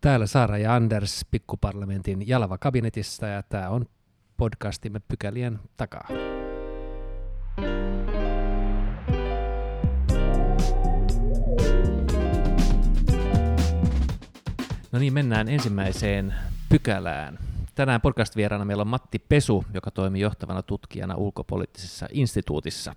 Täällä Saara ja Anders pikkuparlamentin Jalava kabinetissa ja tämä on podcastimme pykälien takaa. No niin, mennään ensimmäiseen pykälään. Tänään podcast-vieraana meillä on Matti Pesu, joka toimii johtavana tutkijana ulkopoliittisessa instituutissa.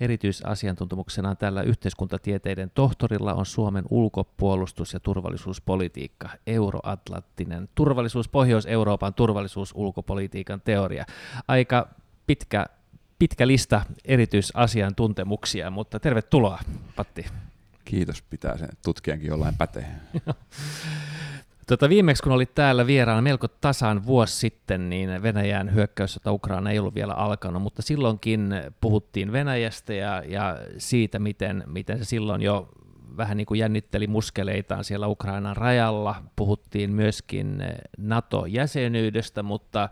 Erityisasiantuntemuksenaan tällä yhteiskuntatieteiden tohtorilla on Suomen ulkopuolustus- ja turvallisuuspolitiikka, euroatlanttinen turvallisuus, Pohjois-Euroopan turvallisuus, ulkopolitiikan teoria. Aika pitkä, pitkä lista erityisasiantuntemuksia, mutta tervetuloa, Patti. Kiitos, pitää sen tutkijankin jollain päteä. Tota, viimeksi kun olit täällä vieraana melko tasan vuosi sitten, niin Venäjän hyökkäyssota Ukraina ei ollut vielä alkanut, mutta silloinkin puhuttiin Venäjästä ja, ja siitä, miten, miten se silloin jo vähän niin kuin jännitteli muskeleitaan siellä Ukrainan rajalla. Puhuttiin myöskin NATO-jäsenyydestä, mutta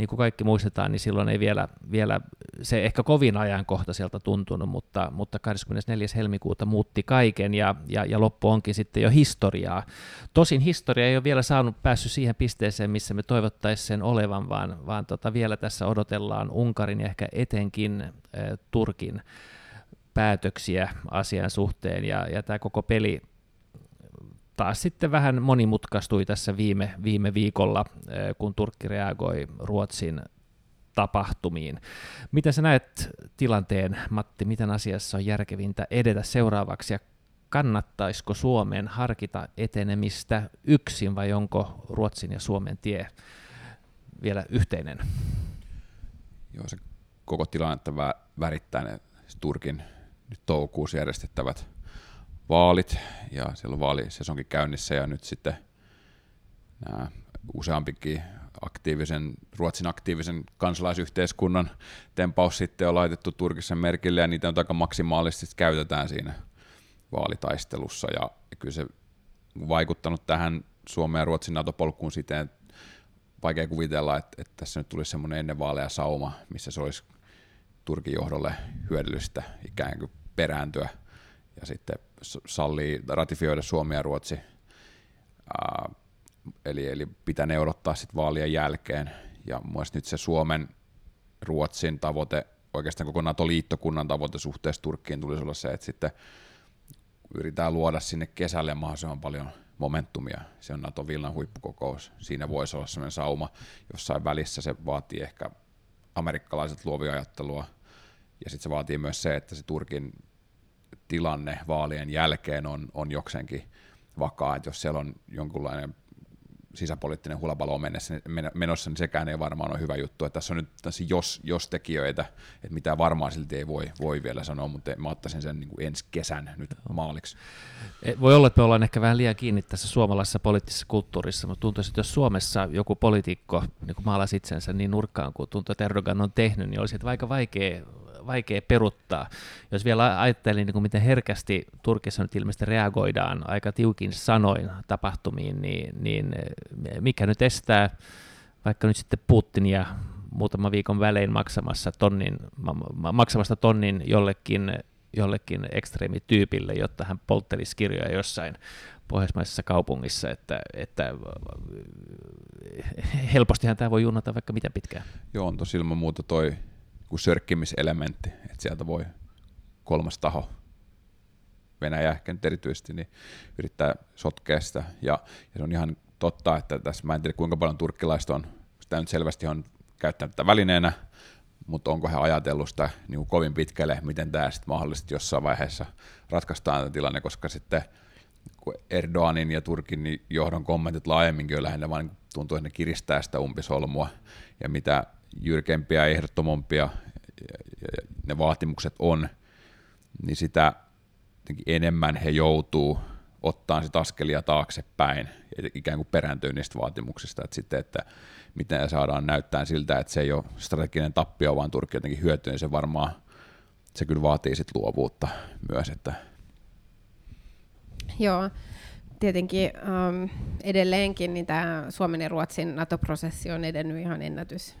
niin kuin kaikki muistetaan, niin silloin ei vielä, vielä se ehkä kovin ajankohtaiselta tuntunut, mutta, mutta 24. helmikuuta muutti kaiken ja, ja, ja loppu onkin sitten jo historiaa. Tosin historia ei ole vielä saanut päässyt siihen pisteeseen, missä me toivottaisiin sen olevan, vaan, vaan tota, vielä tässä odotellaan Unkarin ja ehkä etenkin äh, Turkin päätöksiä asian suhteen, ja, ja tämä koko peli taas sitten vähän monimutkaistui tässä viime, viime viikolla, kun Turkki reagoi Ruotsin tapahtumiin. Miten sä näet tilanteen, Matti, miten asiassa on järkevintä edetä seuraavaksi ja kannattaisiko Suomen harkita etenemistä yksin vai onko Ruotsin ja Suomen tie vielä yhteinen? Joo, se koko tilannetta värittää ne Turkin nyt toukokuussa järjestettävät vaalit ja siellä on vaalisesonkin käynnissä ja nyt sitten nämä useampikin aktiivisen, Ruotsin aktiivisen kansalaisyhteiskunnan tempaus sitten on laitettu Turkissa merkille ja niitä on aika maksimaalisesti käytetään siinä vaalitaistelussa. Ja kyllä se vaikuttanut tähän Suomen ja Ruotsin NATO-polkkuun siten, vaikea kuvitella, että, että tässä nyt tulisi semmoinen ennen vaaleja sauma, missä se olisi Turkin johdolle hyödyllistä ikään kuin perääntyä ja sitten sallii ratifioida Suomi ja Ruotsi. Ää, eli, eli pitää ne odottaa sitten vaalien jälkeen. Ja mun nyt se Suomen, Ruotsin tavoite, oikeastaan koko NATO-liittokunnan tavoite suhteessa Turkkiin tulisi olla se, että sitten yritetään luoda sinne kesälle mahdollisimman paljon momentumia. Se on NATO Vilnan huippukokous. Siinä voisi olla sellainen sauma. Jossain välissä se vaatii ehkä amerikkalaiset luovia ajattelua. Ja sitten se vaatii myös se, että se Turkin tilanne vaalien jälkeen on, on jokseenkin vakaa, että jos siellä on jonkunlainen sisäpoliittinen hulapalo mennessä, menossa, niin sekään ei varmaan ole hyvä juttu. Että tässä on nyt tässä jos, jos tekijöitä, että mitä varmaan silti ei voi, voi vielä sanoa, mutta mä ottaisin sen niin kuin ensi kesän nyt maaliksi. Eh, voi olla, että me ollaan ehkä vähän liian kiinni tässä suomalaisessa poliittisessa kulttuurissa, mutta tuntuu, että jos Suomessa joku poliitikko niin maalasi itsensä niin nurkkaan kuin tuntuu, että Erdogan on tehnyt, niin olisi aika vaikea vaikea peruttaa. Jos vielä ajattelin, niin kuin miten herkästi Turkissa nyt ilmeisesti reagoidaan aika tiukin sanoin tapahtumiin, niin, niin eh, mikä nyt estää vaikka nyt sitten Putinia muutama viikon välein maksamassa tonnin, maksamasta tonnin jollekin, jollekin ekstreemityypille, jotta hän polttelisi kirjoja jossain pohjoismaisessa kaupungissa, että, että eh, helpostihan tämä voi junnata vaikka mitä pitkään. Joo, on tosi ilman muuta toi kuin sörkkimiselementti, että sieltä voi kolmas taho, Venäjä ehkä nyt erityisesti, niin yrittää sotkea sitä. Ja, ja se on ihan totta, että tässä mä en tiedä kuinka paljon turkkilaista on, sitä nyt selvästi on käyttänyt tätä välineenä, mutta onko he ajatellut sitä niin kuin kovin pitkälle, miten tämä sitten mahdollisesti jossain vaiheessa ratkaistaan tämä tilanne, koska sitten kun Erdoganin ja Turkin johdon kommentit laajemminkin on lähinnä vaan tuntuu, että ne kiristää sitä umpisolmua, ja mitä jyrkempiä, ehdottomampia ne vaatimukset on, niin sitä enemmän he joutuu ottaa sitä askelia taaksepäin ja ikään kuin perääntyy niistä vaatimuksista, että sitten, että miten saadaan näyttää siltä, että se ei ole strateginen tappio, vaan Turkki jotenkin hyötyy, niin se varmaan, se kyllä vaatii sitten luovuutta myös, että Joo, tietenkin um, edelleenkin niin tämä Suomen ja Ruotsin NATO-prosessi on edennyt ihan ennätys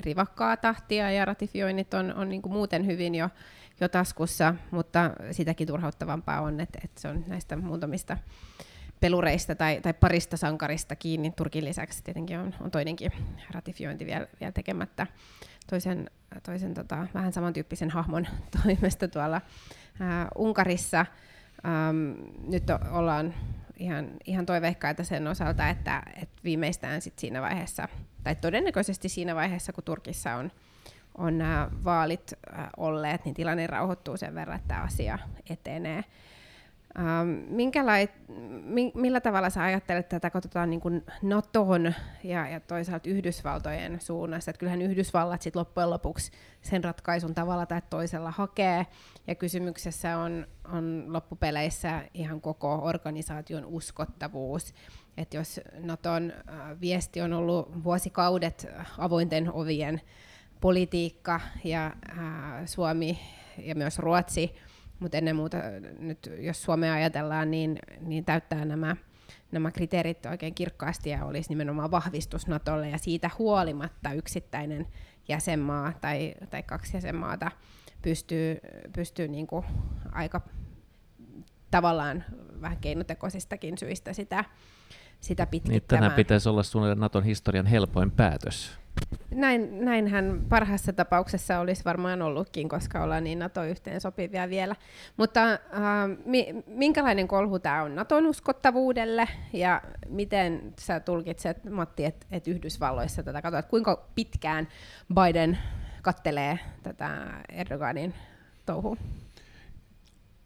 rivakkaa tahtia ja ratifioinnit on, on niin kuin muuten hyvin jo, jo taskussa, mutta sitäkin turhauttavampaa on, että, että se on näistä muutamista pelureista tai, tai parista sankarista kiinni. Turkin lisäksi tietenkin on, on toinenkin ratifiointi vielä, vielä tekemättä toisen, toisen tota, vähän samantyyppisen hahmon toimesta tuolla ää, Unkarissa. Ähm, nyt ollaan ihan, ihan toiveikkaita sen osalta, että, että viimeistään sit siinä vaiheessa, tai todennäköisesti siinä vaiheessa, kun Turkissa on, on nämä vaalit äh, olleet, niin tilanne rauhoittuu sen verran, että asia etenee. Ähm, minkälait, mi, millä tavalla sä ajattelet tätä, katsotaan niin kuin NATOn ja, ja toisaalta Yhdysvaltojen suunnasta, että kyllähän Yhdysvallat sit loppujen lopuksi sen ratkaisun tavalla tai toisella hakee, ja kysymyksessä on, on loppupeleissä ihan koko organisaation uskottavuus, että jos NATOn äh, viesti on ollut vuosikaudet avointen ovien politiikka, ja äh, Suomi ja myös Ruotsi mutta ennen muuta nyt, jos Suomea ajatellaan, niin, niin täyttää nämä, nämä kriteerit oikein kirkkaasti ja olisi nimenomaan vahvistus Natolle. Ja siitä huolimatta yksittäinen jäsenmaa tai, tai kaksi jäsenmaata pystyy, pystyy niin kuin aika tavallaan vähän keinotekoisistakin syistä sitä, sitä pitkittämään. Niin, tänään pitäisi olla suunnilleen Naton historian helpoin päätös. Näin, näinhän parhaassa tapauksessa olisi varmaan ollutkin, koska ollaan niin NATO-yhteen sopivia vielä. Mutta äh, mi, minkälainen kolhu tämä on Naton uskottavuudelle ja miten sä tulkitset, Matti, että et Yhdysvalloissa tätä katsoit, kuinka pitkään Biden kattelee tätä Erdoganin touhua?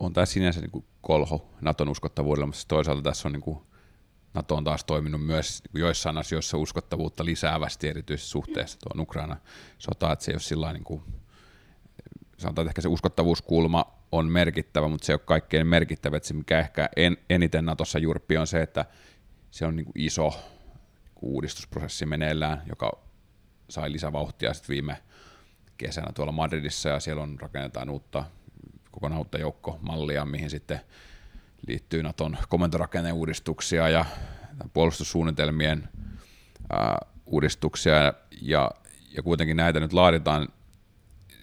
On tämä sinänsä niin kolho Naton uskottavuudelle, mutta toisaalta tässä on niin kuin NATO on taas toiminut myös joissain asioissa uskottavuutta lisäävästi, erityisesti suhteessa tuon Ukraina-sotaan, että se ei ole sillä niin kuin, sanotaan, että ehkä se uskottavuuskulma on merkittävä, mutta se ei ole kaikkein merkittävä, että se mikä ehkä en, eniten Natossa jurppi on se, että se on niin kuin iso niin uudistusprosessi meneillään, joka sai lisävauhtia sitten viime kesänä tuolla Madridissa, ja siellä on rakennetaan uutta, kokonaan uutta joukkomallia, mihin sitten liittyy Naton komentorakenneuudistuksia ja puolustussuunnitelmien ää, uudistuksia, ja, ja kuitenkin näitä nyt laaditaan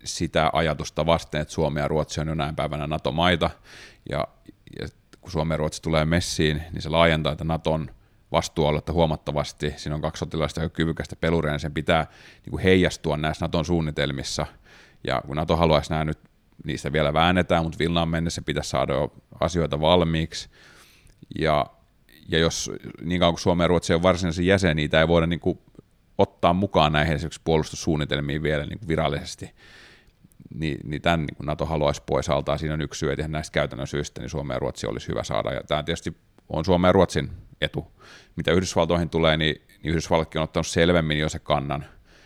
sitä ajatusta vasten, että Suomi ja Ruotsi on näin päivänä NATO-maita, ja, ja kun Suomi ja Ruotsi tulee messiin, niin se laajentaa että Naton vastuualuetta huomattavasti. Siinä on kaksi sotilaista ja kyvykästä peluria, niin sen pitää niin kuin heijastua näissä Naton suunnitelmissa. Ja kun Nato haluaisi nämä nyt niistä vielä väännetään, mutta Vilnaan mennessä pitäisi saada jo asioita valmiiksi. Ja, ja jos niin kauan kuin Suomi ja Ruotsi on varsinaisen jäsen, niitä ei voida niin kuin ottaa mukaan näihin esimerkiksi puolustussuunnitelmiin vielä niin kuin virallisesti, niin, niin tämän niin kuin NATO haluaisi pois altaa. Siinä on yksi syy, että näistä käytännön syistä niin Suomi ja Ruotsi olisi hyvä saada. Ja tämä tietysti on Suomen ja Ruotsin etu. Mitä Yhdysvaltoihin tulee, niin, niin Yhdysvallatkin on ottanut selvemmin jo se kannan,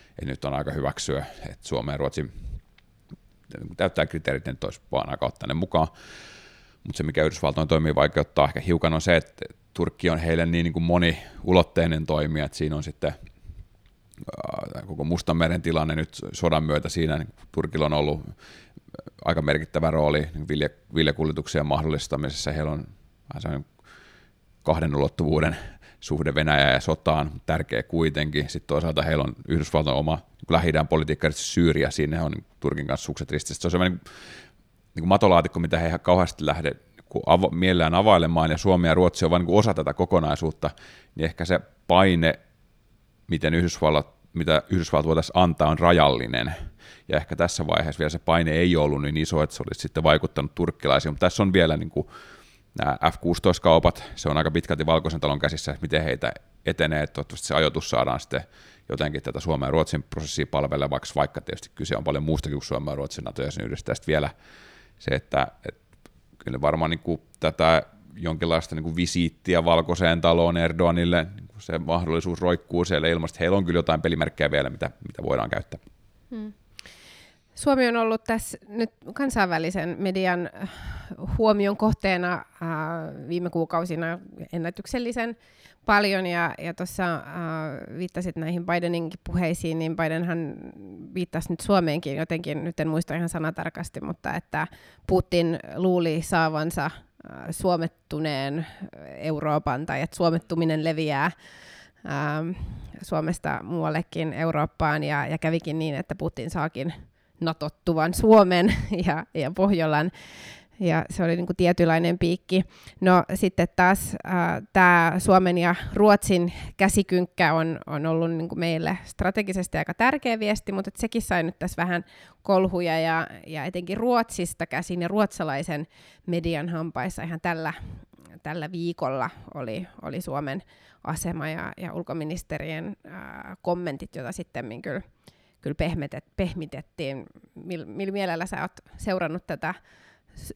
että nyt on aika hyväksyä, että Suomen ja Ruotsin täyttää kriteerit, niin olisi vaan aika ottaa ne mukaan. Mutta se, mikä Yhdysvaltojen toimii vaikeuttaa ehkä hiukan on se, että Turkki on heille niin, niin kuin moniulotteinen toimija, että siinä on sitten koko Mustanmeren tilanne nyt sodan myötä siinä, niin Turkilla on ollut aika merkittävä rooli niin vilja, viljakuljetuksien mahdollistamisessa. Heillä on vähän kahden ulottuvuuden suhde Venäjä ja sotaan, tärkeä kuitenkin. Sitten toisaalta heillä on Yhdysvaltojen oma lähi politiikka, Syyria, siinä on Turkin kanssa sukset ristissä. Se on sellainen niin kuin matolaatikko, mitä he ihan kauheasti lähde niin avo, mielellään availemaan, ja Suomi ja Ruotsi on vain niin osa tätä kokonaisuutta, niin ehkä se paine, miten Yhdysvallat, mitä Yhdysvallat voitaisiin antaa, on rajallinen. Ja ehkä tässä vaiheessa vielä se paine ei ollut niin iso, että se olisi sitten vaikuttanut turkkilaisiin, mutta tässä on vielä niin kuin nämä F-16-kaupat, se on aika pitkälti Valkoisen talon käsissä, miten heitä etenee, toivottavasti se ajoitus saadaan sitten jotenkin tätä Suomen ja Ruotsin prosessia palvelevaksi, vaikka tietysti kyse on paljon muustakin kuin Suomen ja Ruotsin NATO-jäsenyydestä. Sitten vielä se, että, että kyllä varmaan niin kuin tätä jonkinlaista niin kuin visiittiä valkoiseen taloon Erdoganille, niin se mahdollisuus roikkuu siellä ilmasta. Heillä on kyllä jotain pelimerkkejä vielä, mitä, mitä voidaan käyttää. Hmm. Suomi on ollut tässä nyt kansainvälisen median huomion kohteena äh, viime kuukausina ennätyksellisen paljon, ja, ja tuossa äh, viittasit näihin Bideninkin puheisiin, niin Bidenhan viittasi nyt Suomeenkin. Jotenkin, nyt en muista ihan sanatarkasti, mutta että Putin luuli saavansa äh, suomettuneen Euroopan, tai että suomettuminen leviää äh, Suomesta muuallekin Eurooppaan, ja, ja kävikin niin, että Putin saakin natottuvan Suomen ja, ja Pohjolan ja se oli niin kuin tietynlainen piikki. No sitten taas äh, tämä Suomen ja Ruotsin käsikynkkä on, on ollut niin kuin meille strategisesti aika tärkeä viesti, mutta sekin sai nyt tässä vähän kolhuja ja, ja etenkin Ruotsista käsin ja ruotsalaisen median hampaissa ihan tällä, tällä viikolla oli, oli Suomen asema ja, ja ulkoministerien äh, kommentit, joita sitten kyllä, kyllä pehmitet, pehmitettiin. Millä mil mielellä sä oot seurannut tätä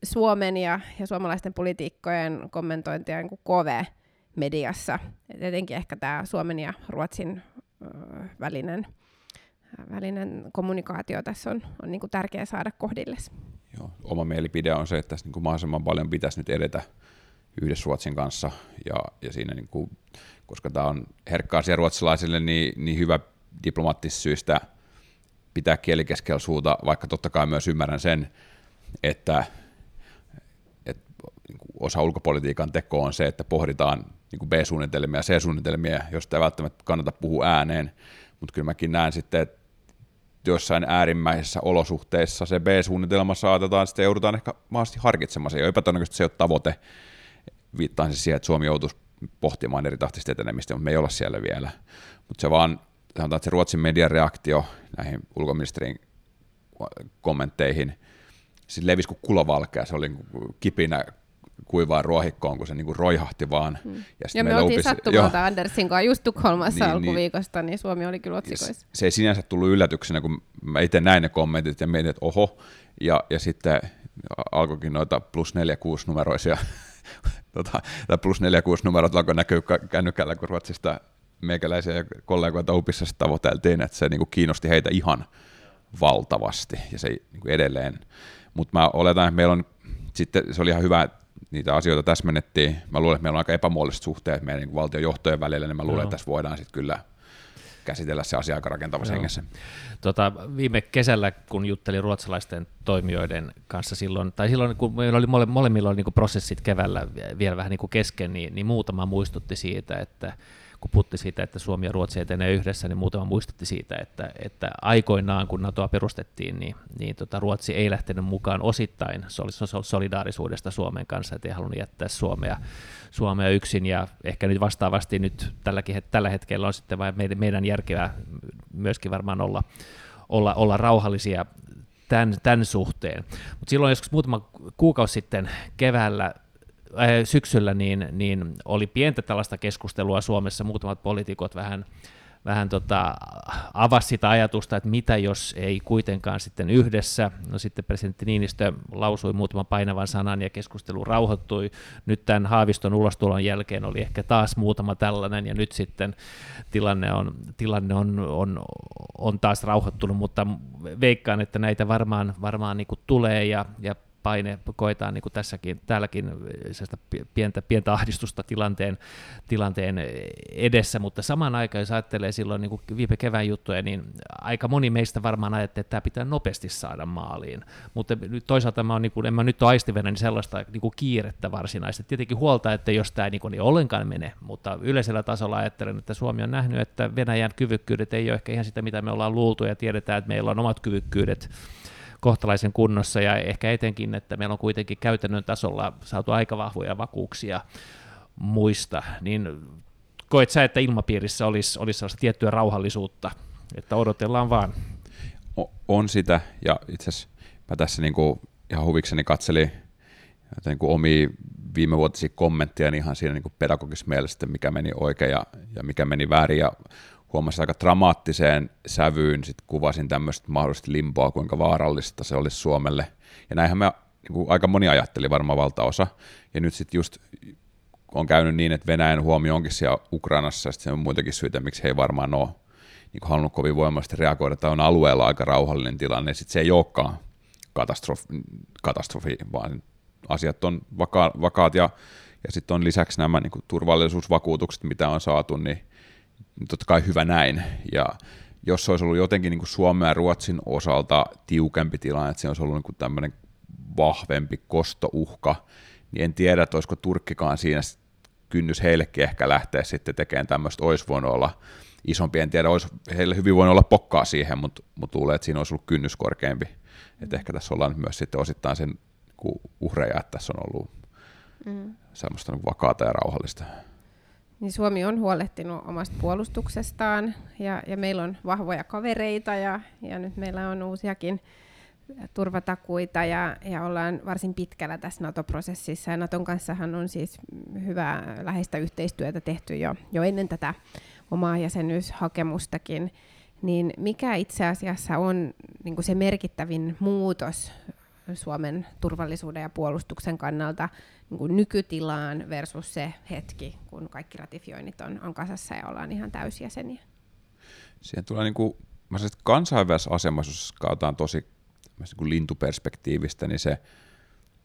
Suomen ja, ja suomalaisten poliitikkojen kommentointia niin KV-mediassa. Et etenkin ehkä tämä Suomen ja Ruotsin ö, välinen, välinen kommunikaatio tässä on, on niin tärkeää saada kohdilles. Joo, oma mielipide on se, että tässä niin mahdollisimman paljon pitäisi nyt edetä yhdessä Ruotsin kanssa, ja, ja siinä niin kuin, koska tämä on herkka asia ruotsalaisille, niin, niin hyvä diplomaattisista syistä pitää kieli keskellä suuta, vaikka totta kai myös ymmärrän sen, että niin kuin osa ulkopolitiikan tekoa on se, että pohditaan niin kuin B-suunnitelmia ja C-suunnitelmia, joista ei välttämättä kannata puhua ääneen, mutta kyllä mäkin näen sitten, että jossain äärimmäisissä olosuhteissa se B-suunnitelma saatetaan, sitten joudutaan ehkä mahdollisesti harkitsemaan. Se, jopa todennäköisesti se ei ole tavoite, viittaan siis siihen, että Suomi joutuisi pohtimaan eri tahtista etenemistä, mutta me ei olla siellä vielä. Mutta se vaan, sanotaan, että se Ruotsin median reaktio näihin ulkoministerin kommentteihin, siis levisi kuin kulovalkea, se oli kipinä kuivaan ruohikkoon, kun se niinku roihahti vaan. Mm. Ja, ja me oltiin upisi, sattumalta. Andersin kanssa just Tukholmassa niin, alkuviikosta, niin Suomi oli kyllä otsikoissa. Se, se ei sinänsä tullut yllätyksenä, kun mä itse näin ne kommentit ja mietin, että oho, ja, ja sitten alkoikin noita plus 46 numeroisia, tota, tai plus 46 numerot alkoi näkyä kännykällä, kun Ruotsista meikäläisiä ja kollegoita upissa tavoiteltiin, että se niinku kiinnosti heitä ihan valtavasti, ja se niinku edelleen. Mutta mä oletan, että meillä on sitten se oli ihan hyvä, niitä asioita täsmennettiin. Mä luulen, että meillä on aika epämuodolliset suhteet meidän niin valtion johtojen välillä, niin mä luulen, Joo. että tässä voidaan sitten kyllä käsitellä se asia aika rakentavassa Joo. hengessä. Tota, viime kesällä, kun juttelin ruotsalaisten toimijoiden kanssa silloin, tai silloin kun meillä oli mole, molemmilla oli niin prosessit keväällä vielä vähän niin kesken, niin, niin muutama muistutti siitä, että kun puhutti siitä, että Suomi ja Ruotsi etenee yhdessä, niin muutama muistutti siitä, että, että aikoinaan kun NATOa perustettiin, niin, niin tota, Ruotsi ei lähtenyt mukaan osittain solidaarisuudesta Suomen kanssa, että ei halunnut jättää Suomea, Suomea yksin, ja ehkä nyt vastaavasti nyt tälläkin, tällä hetkellä on sitten vain meidän, meidän järkevää myöskin varmaan olla, olla, olla rauhallisia tämän, tämän suhteen. Mutta silloin joskus muutama kuukausi sitten keväällä äh, syksyllä niin, niin oli pientä tällaista keskustelua Suomessa, muutamat poliitikot vähän vähän tota, avasi sitä ajatusta, että mitä jos ei kuitenkaan sitten yhdessä. No sitten presidentti Niinistö lausui muutaman painavan sanan ja keskustelu rauhoittui. Nyt tämän Haaviston ulostulon jälkeen oli ehkä taas muutama tällainen ja nyt sitten tilanne on, tilanne on, on, on taas rauhoittunut, mutta veikkaan, että näitä varmaan, varmaan niin tulee ja, ja paine koetaan niin kuin tässäkin, täälläkin pientä, pientä ahdistusta tilanteen, tilanteen edessä, mutta samaan aikaan, jos ajattelee silloin niin kuin viime kevään juttuja, niin aika moni meistä varmaan ajattelee, että tämä pitää nopeasti saada maaliin, mutta nyt toisaalta mä on, niin kuin, en mä nyt ole aistivena niin sellaista niin kuin kiirettä varsinaista. Tietenkin huolta, että jos tämä niin kuin, ei ollenkaan mene, mutta yleisellä tasolla ajattelen, että Suomi on nähnyt, että Venäjän kyvykkyydet ei ole ehkä ihan sitä, mitä me ollaan luultu, ja tiedetään, että meillä on omat kyvykkyydet kohtalaisen kunnossa ja ehkä etenkin, että meillä on kuitenkin käytännön tasolla saatu aika vahvoja vakuuksia muista, niin koet sä, että ilmapiirissä olisi, olisi sellaista tiettyä rauhallisuutta, että odotellaan vaan? On sitä, ja itse asiassa mä tässä niin kuin ihan huvikseni katselin niin kuin omia viimevuotisia kommentteja niin ihan siinä niin kuin pedagogisessa mielessä, mikä meni oikein ja, ja mikä meni väärin, ja huomasin aika dramaattiseen sävyyn, sit kuvasin tämmöistä mahdollisesti limpoa, kuinka vaarallista se olisi Suomelle. Ja näinhän me niin kuin aika moni ajatteli varmaan valtaosa. Ja nyt sitten just on käynyt niin, että Venäjän huomio onkin siellä Ukrainassa, ja se on muitakin syitä, miksi he ei varmaan ole niin kuin halunnut kovin voimallisesti reagoida. Tämä on alueella aika rauhallinen tilanne, ja sitten se ei olekaan katastrofi, katastrofi vaan asiat on vaka- vakaat, ja, ja sitten on lisäksi nämä niin kuin turvallisuusvakuutukset, mitä on saatu, niin totta kai hyvä näin. Ja jos se olisi ollut jotenkin niin kuin Suomen ja Ruotsin osalta tiukempi tilanne, että se olisi ollut niin kuin tämmöinen vahvempi kostouhka, niin en tiedä, että olisiko Turkkikaan siinä kynnys heillekin ehkä lähteä sitten tekemään tämmöistä, olisi voinut olla isompi, en tiedä, olisi heille hyvin voinut olla pokkaa siihen, mutta, mutta luulen, että siinä olisi ollut kynnys korkeampi. Että ehkä tässä ollaan myös sitten osittain sen uhreja, että tässä on ollut mm. semmoista niin vakaata ja rauhallista. Niin Suomi on huolehtinut omasta puolustuksestaan ja, ja meillä on vahvoja kavereita ja, ja nyt meillä on uusiakin turvatakuita ja, ja ollaan varsin pitkällä tässä NATO-prosessissa. Ja Naton kanssahan on siis hyvää läheistä yhteistyötä tehty jo, jo ennen tätä omaa jäsenyyshakemustakin. Niin mikä itse asiassa on niin kuin se merkittävin muutos Suomen turvallisuuden ja puolustuksen kannalta niin nykytilaan versus se hetki, kun kaikki ratifioinnit on, on kasassa ja ollaan ihan täysjäseniä? Siihen tulee niin kuin, mä sanoisin, kansainvälisessä asemassa, jos katsotaan tosi niin kuin lintuperspektiivistä, niin se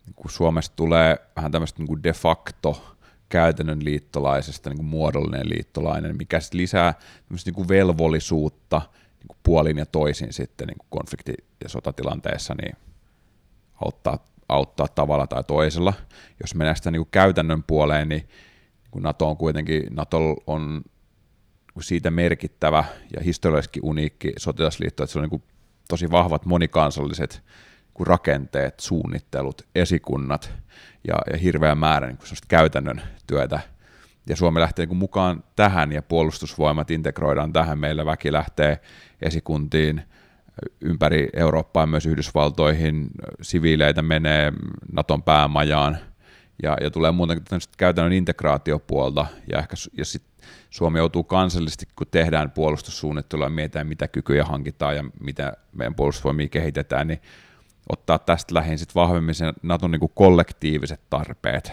niin kuin Suomesta tulee vähän tämmöistä niin kuin de facto käytännön liittolaisesta niin kuin muodollinen liittolainen, mikä sitten lisää niin kuin velvollisuutta niin kuin puolin ja toisin sitten niin kuin konflikti- ja sotatilanteessa niin auttaa, auttaa tavalla tai toisella. Jos mennään sitä niin kuin käytännön puoleen, niin, kuin NATO on kuitenkin, NATO on siitä merkittävä ja historiallisesti uniikki sotilasliitto, että se on niin kuin tosi vahvat monikansalliset rakenteet, suunnittelut, esikunnat ja, ja hirveä määrä niin käytännön työtä. Ja Suomi lähtee niin mukaan tähän ja puolustusvoimat integroidaan tähän. Meillä väki lähtee esikuntiin ympäri Eurooppaa, myös Yhdysvaltoihin, siviileitä menee Naton päämajaan. Ja, ja tulee muutenkin käytännön integraatiopuolta. Ja ehkä ja sit Suomi joutuu kansallisesti, kun tehdään puolustussuunnittelua ja mietitään, mitä kykyjä hankitaan ja mitä meidän puolustusvoimia kehitetään, niin ottaa tästä lähin sit vahvemmin sen Naton niin kollektiiviset tarpeet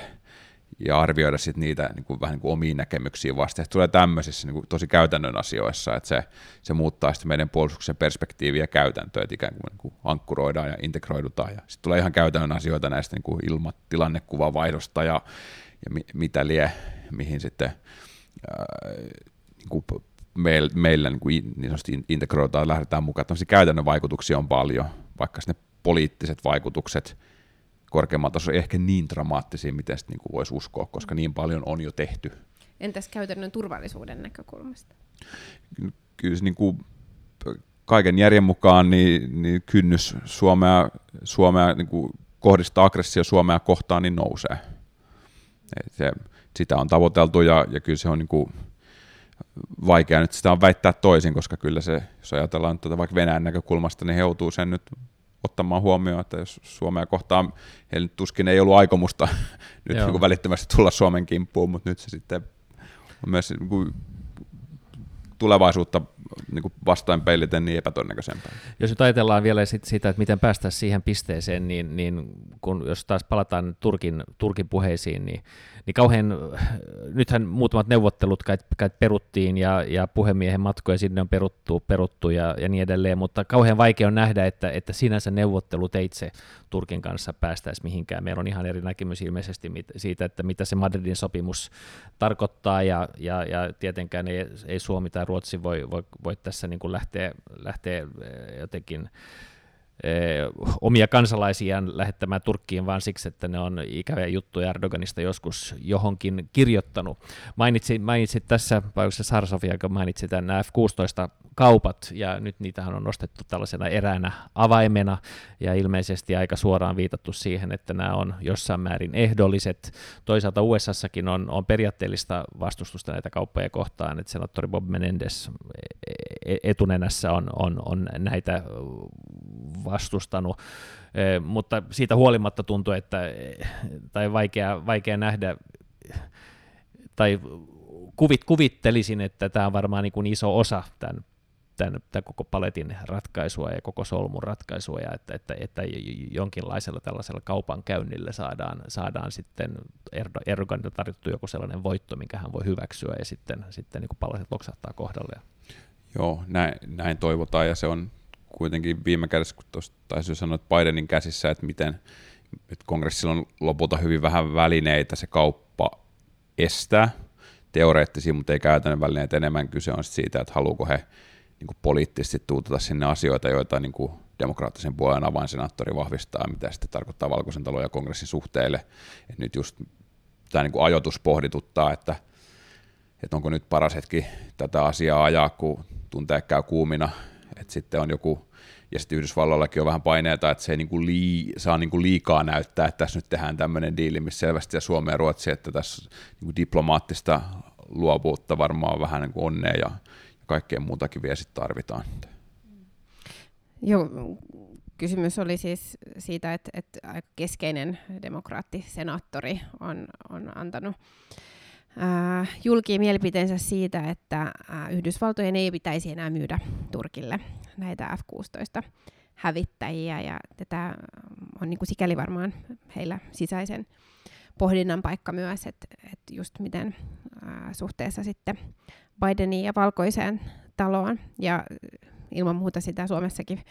ja arvioida sit niitä niin kuin, vähän niin kuin omiin näkemyksiin vasta. Se tulee tämmöisissä niin kuin, tosi käytännön asioissa, että se, se muuttaa sitten meidän puolustuksen perspektiiviä ja käytäntöä, että ikään kuin, niin kuin ankkuroidaan ja integroidutaan. Ja sitten tulee ihan käytännön asioita näistä niin kuin ilmatilannekuvan vaihdosta ja, ja mi, mitä lie, mihin sitten niin kuin meillä, meillä niin, kuin niin integroitaan, lähdetään mukaan. Tällaisia käytännön vaikutuksia on paljon, vaikka ne poliittiset vaikutukset korkeammalla tasolla ehkä niin dramaattisia, miten sitten niin voisi uskoa, koska niin paljon on jo tehty. Entäs käytännön turvallisuuden näkökulmasta? Kyllä se niin kuin, kaiken järjen mukaan niin, niin kynnys Suomea, Suomea niin kuin kohdistaa aggressio Suomea kohtaan niin nousee. Se, sitä on tavoiteltu ja, ja kyllä se on niin kuin vaikea nyt sitä on väittää toisin, koska kyllä se, jos ajatellaan tuota vaikka Venäjän näkökulmasta, niin he joutuu sen nyt ottamaan huomioon, että jos Suomea kohtaan, heillä tuskin ei ollut aikomusta nyt niin kuin välittömästi tulla Suomen kimppuun, mutta nyt se sitten on myös niin kuin tulevaisuutta niin kuin vastoin peiliten niin epätodennäköisempää. Jos nyt ajatellaan vielä sit sitä, että miten päästä siihen pisteeseen, niin, niin kun, jos taas palataan Turkin, Turkin puheisiin, niin niin kauhean, nythän muutamat neuvottelut kai, kai peruttiin ja, ja puhemiehen matkoja sinne on peruttu, peruttu ja, ja niin edelleen, mutta kauhean vaikea on nähdä, että, että sinänsä neuvotteluteitse Turkin kanssa päästäisiin mihinkään. Meillä on ihan eri näkemys ilmeisesti siitä, että mitä se Madridin sopimus tarkoittaa ja, ja, ja tietenkään ei, ei Suomi tai Ruotsi voi, voi, voi tässä niin kuin lähteä, lähteä jotenkin Eh, omia kansalaisiaan lähettämään Turkkiin vaan siksi, että ne on ikäviä juttuja Erdoganista joskus johonkin kirjoittanut. Mainitsit, mainitsit tässä, vai se Sarsovia, joka mainitsi tämän F-16-kaupat, ja nyt niitähän on nostettu tällaisena eräänä avaimena, ja ilmeisesti aika suoraan viitattu siihen, että nämä on jossain määrin ehdolliset. Toisaalta USAssakin on, on periaatteellista vastustusta näitä kauppoja kohtaan, että senaattori Bob Menendez e, e, etunenässä on, on, on näitä vastustanut, eh, mutta siitä huolimatta tuntuu, että tai vaikea, vaikea nähdä, tai kuvit, kuvittelisin, että tämä on varmaan niin kuin iso osa tämän, tämän, tämän koko paletin ratkaisua ja koko solmun ratkaisua, ja että, että, että jonkinlaisella tällaisella kaupankäynnillä saadaan, saadaan sitten Erdoganilta tarjottu joku sellainen voitto, minkä hän voi hyväksyä, ja sitten, sitten niin palaset loksahtaa kohdalle. Joo, näin, näin toivotaan, ja se on kuitenkin viime kädessä, kun tuosta taisi sanoa, että Bidenin käsissä, että miten että kongressilla on lopulta hyvin vähän välineitä se kauppa estää, teoreettisia, mutta ei käytännön välineitä enemmän. Kyse on siitä, että haluuko he niin kuin poliittisesti tuutata sinne asioita, joita niin kuin demokraattisen puolen avainsenaattori vahvistaa, mitä sitten tarkoittaa valkoisen talon ja kongressin suhteille. Et nyt just tämä niin kuin ajoitus pohdituttaa, että, että onko nyt paras hetki tätä asiaa ajaa, kun tunteet käy kuumina että sitten on joku, ja sitten Yhdysvalloillakin on vähän paineita, että se ei niinku lii, saa niinku liikaa näyttää, että tässä nyt tehdään tämmöinen diili, missä selvästi ja Suomi ja Ruotsi, että tässä niinku diplomaattista luovuutta varmaan vähän niin kuin onnea ja kaikkea muutakin vielä sitten tarvitaan. Joo, kysymys oli siis siitä, että, että aika keskeinen demokraattisenaattori on, on antanut äh, julkiin mielipiteensä siitä, että äh, Yhdysvaltojen ei pitäisi enää myydä Turkille näitä F-16 hävittäjiä, ja tätä on niin kuin sikäli varmaan heillä sisäisen pohdinnan paikka myös, että, että just miten äh, suhteessa sitten Bideniin ja valkoiseen taloon, ja ilman muuta sitä Suomessakin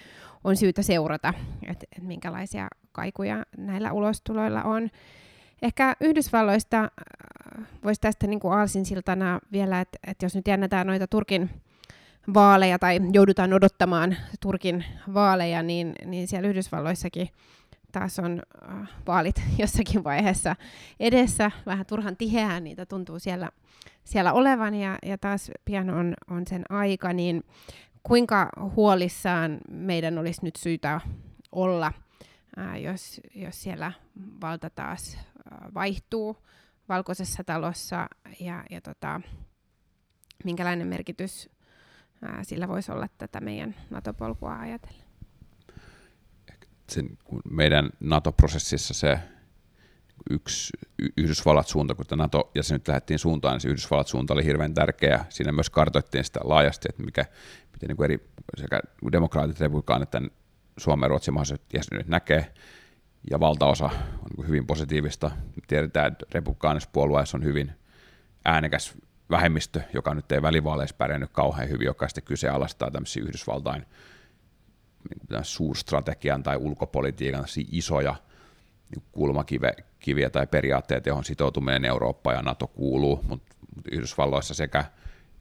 on syytä seurata, että, että minkälaisia kaikuja näillä ulostuloilla on. Ehkä Yhdysvalloista äh, voisi tästä niin kuin aalsinsiltana vielä, että, että jos nyt jännätään noita Turkin vaaleja tai joudutaan odottamaan Turkin vaaleja, niin, niin siellä Yhdysvalloissakin taas on äh, vaalit jossakin vaiheessa edessä. Vähän turhan tiheään niitä tuntuu siellä, siellä olevan ja, ja taas pian on, on sen aika, niin kuinka huolissaan meidän olisi nyt syytä olla, ää, jos, jos siellä valta taas ää, vaihtuu valkoisessa talossa ja, ja tota, minkälainen merkitys ää, sillä voisi olla tätä meidän NATO-polkua ajatellen? Sen, kun meidän NATO-prosessissa se yksi Yhdysvallat suunta, kun NATO ja se nyt lähdettiin suuntaan, niin se Yhdysvallat suunta oli hirveän tärkeä. Siinä myös kartoittiin sitä laajasti, että mikä, miten niin kuin eri sekä demokraatit, republikaanit, että Suomen ja Ruotsin mahdolliset jäsenet näkee, ja valtaosa on niin hyvin positiivista. Tiedetään, että republikaanisessa puolueessa on hyvin äänekäs vähemmistö, joka nyt ei välivaaleissa pärjännyt kauhean hyvin, joka sitten kyseenalaistaa tämmöisiä Yhdysvaltain niin suurstrategian tai ulkopolitiikan isoja kulmakiviä tai periaatteet, johon sitoutuminen Eurooppa ja NATO kuuluu, mutta Yhdysvalloissa sekä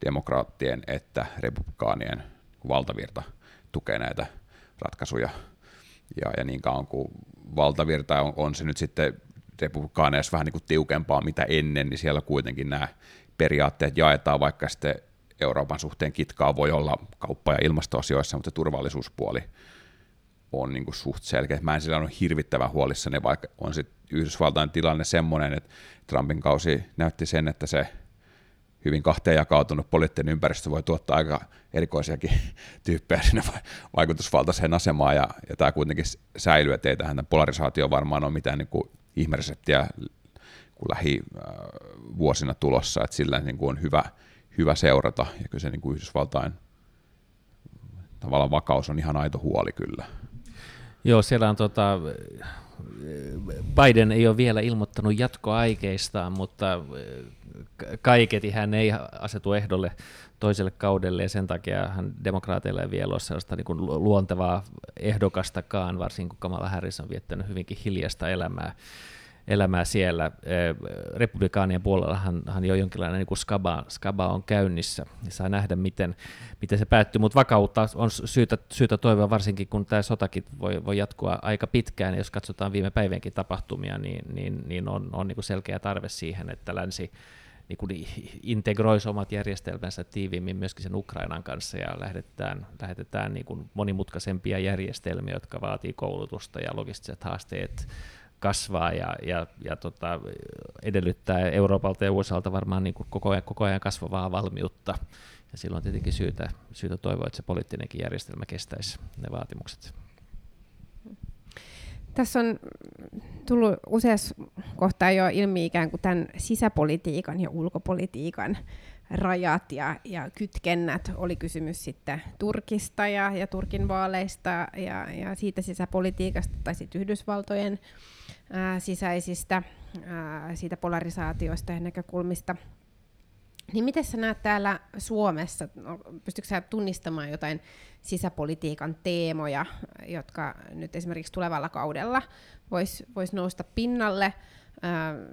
demokraattien että republikaanien valtavirta tukee näitä ratkaisuja. Ja, ja niin kauan kuin valtavirta on, on se nyt sitten republikaaneissa vähän niin kuin tiukempaa mitä ennen, niin siellä kuitenkin nämä periaatteet jaetaan, vaikka sitten Euroopan suhteen kitkaa voi olla kauppa- ja ilmastoasioissa, mutta turvallisuuspuoli on niin kuin suht selkeä. Mä en sillä ole hirvittävän huolissani, vaikka on sitten Yhdysvaltain tilanne semmoinen, että Trumpin kausi näytti sen, että se hyvin kahteen jakautunut poliittinen ympäristö voi tuottaa aika erikoisiakin tyyppejä sinne vaikutusvaltaiseen asemaan, ja, ja tämä kuitenkin säilyy, että ei tähän polarisaatio varmaan ole mitään niin kuin ihmereseptiä kuin lähivuosina tulossa, että sillä niin kuin on hyvä, hyvä seurata, ja kyllä se niin kuin Yhdysvaltain tavallaan vakaus on ihan aito huoli kyllä. Joo, siellä on tota, Biden ei ole vielä ilmoittanut jatkoaikeistaan, mutta kaiketi hän ei asetu ehdolle toiselle kaudelle ja sen takia hän demokraateilla ei vielä ole sellaista niin kuin luontevaa ehdokastakaan, varsinkin kun Kamala Harris on viettänyt hyvinkin hiljasta elämää elämää siellä. Republikaanien puolella hän, hän jo jonkinlainen niin kuin skaba, skaba on käynnissä, ja saa nähdä, miten, miten se päättyy, mutta vakautta on syytä, syytä toivoa, varsinkin kun tämä sotakin voi, voi jatkua aika pitkään, jos katsotaan viime päivienkin tapahtumia, niin, niin, niin on, on niin kuin selkeä tarve siihen, että länsi niin kuin integroisi omat järjestelmänsä tiiviimmin myöskin sen Ukrainan kanssa ja lähetetään, lähetetään niin kuin monimutkaisempia järjestelmiä, jotka vaatii koulutusta ja logistiset haasteet kasvaa ja, ja, ja tota, edellyttää Euroopalta ja USAlta varmaan niin kuin koko, ajan, koko ajan kasvavaa valmiutta. Ja silloin tietenkin syytä, syytä toivoa, että se poliittinenkin järjestelmä kestäisi ne vaatimukset. Tässä on tullut useassa kohtaa jo ilmi ikään kuin tämän sisäpolitiikan ja ulkopolitiikan rajat ja, ja kytkennät. Oli kysymys sitten Turkista ja, ja Turkin vaaleista ja, ja siitä sisäpolitiikasta tai sitten Yhdysvaltojen ää, sisäisistä ää, siitä polarisaatioista ja näkökulmista. Niin miten sä näet täällä Suomessa, no, pystytkö sä tunnistamaan jotain sisäpolitiikan teemoja, jotka nyt esimerkiksi tulevalla kaudella voisi vois nousta pinnalle?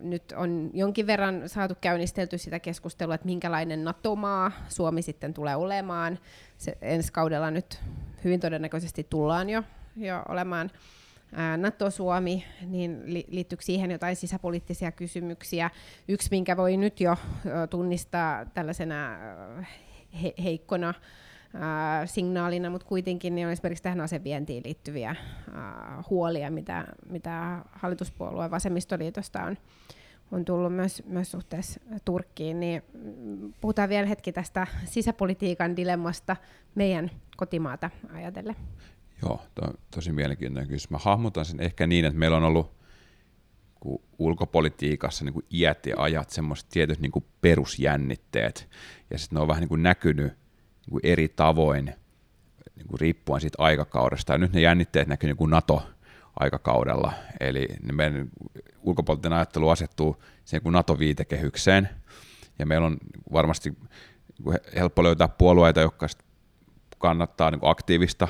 Nyt on jonkin verran saatu käynnistelty sitä keskustelua, että minkälainen NATO-maa Suomi sitten tulee olemaan. Se ensi kaudella nyt hyvin todennäköisesti tullaan jo, jo olemaan NATO-Suomi, niin liittyykö siihen jotain sisäpoliittisia kysymyksiä? Yksi, minkä voi nyt jo tunnistaa tällaisena he- heikkona signaalina, mutta kuitenkin niin on esimerkiksi tähän asevientiin liittyviä huolia, mitä, mitä hallituspuolueen vasemmistoliitosta on, on tullut myös, myös suhteessa Turkkiin, niin puhutaan vielä hetki tästä sisäpolitiikan dilemmasta meidän kotimaata ajatellen. Joo, to, tosi mielenkiintoinen kysymys. Mä hahmotan sen ehkä niin, että meillä on ollut ulkopolitiikassa niin kuin iät ja ajat semmoiset tietyt niin kuin perusjännitteet, ja sitten ne on vähän niin kuin näkynyt niin kuin eri tavoin niin kuin riippuen siitä aikakaudesta, ja nyt ne jännitteet näkyy niin kuin NATO-aikakaudella, eli meidän ulkopoliittinen ajattelu asettuu siihen kuin NATO-viitekehykseen, ja meillä on varmasti niin helppo löytää puolueita, jotka kannattaa niin aktiivista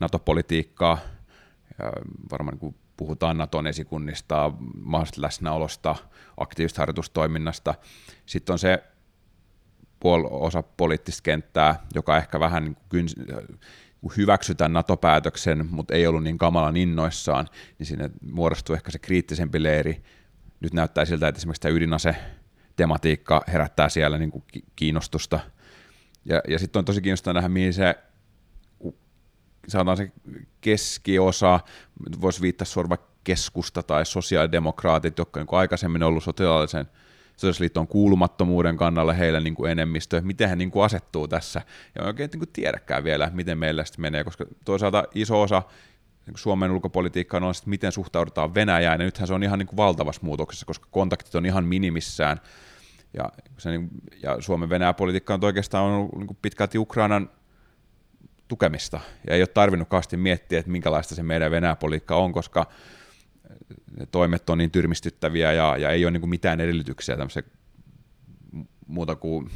NATO-politiikkaa, varmaan niin kuin puhutaan Naton esikunnista, mahdollisesta läsnäolosta, aktiivisesta harjoitustoiminnasta. Sitten on se puol- osa poliittista kenttää, joka ehkä vähän niin kuin hyväksytään NATO-päätöksen, mutta ei ollut niin kamalan innoissaan, niin sinne muodostuu ehkä se kriittisempi leiri. Nyt näyttää siltä, että esimerkiksi tämä ydinase-tematiikka herättää siellä niin kuin kiinnostusta. Ja, ja sitten on tosi kiinnostavaa nähdä, mihin se sanotaan se keskiosa, voisi viittaa suoraan keskusta tai sosiaalidemokraatit, jotka niin aikaisemmin ollut sotilaallisen sotilasliiton kuulumattomuuden kannalla heillä niin kuin enemmistö, miten he niin kuin asettuu tässä, ja oikein niin kuin tiedäkään vielä, miten meillä sitten menee, koska toisaalta iso osa niin Suomen ulkopolitiikkaan on sitten, miten suhtaudutaan Venäjään, ja nythän se on ihan niin kuin valtavassa muutoksessa, koska kontaktit on ihan minimissään, ja, se, niin, ja Suomen Venäjä-politiikka on oikeastaan ollut niin pitkälti Ukrainan tukemista. Ja ei ole tarvinnut kauheasti miettiä, että minkälaista se meidän Venäjä-politiikka on, koska ne toimet on niin tyrmistyttäviä ja, ja ei ole niin kuin mitään edellytyksiä muuta kuin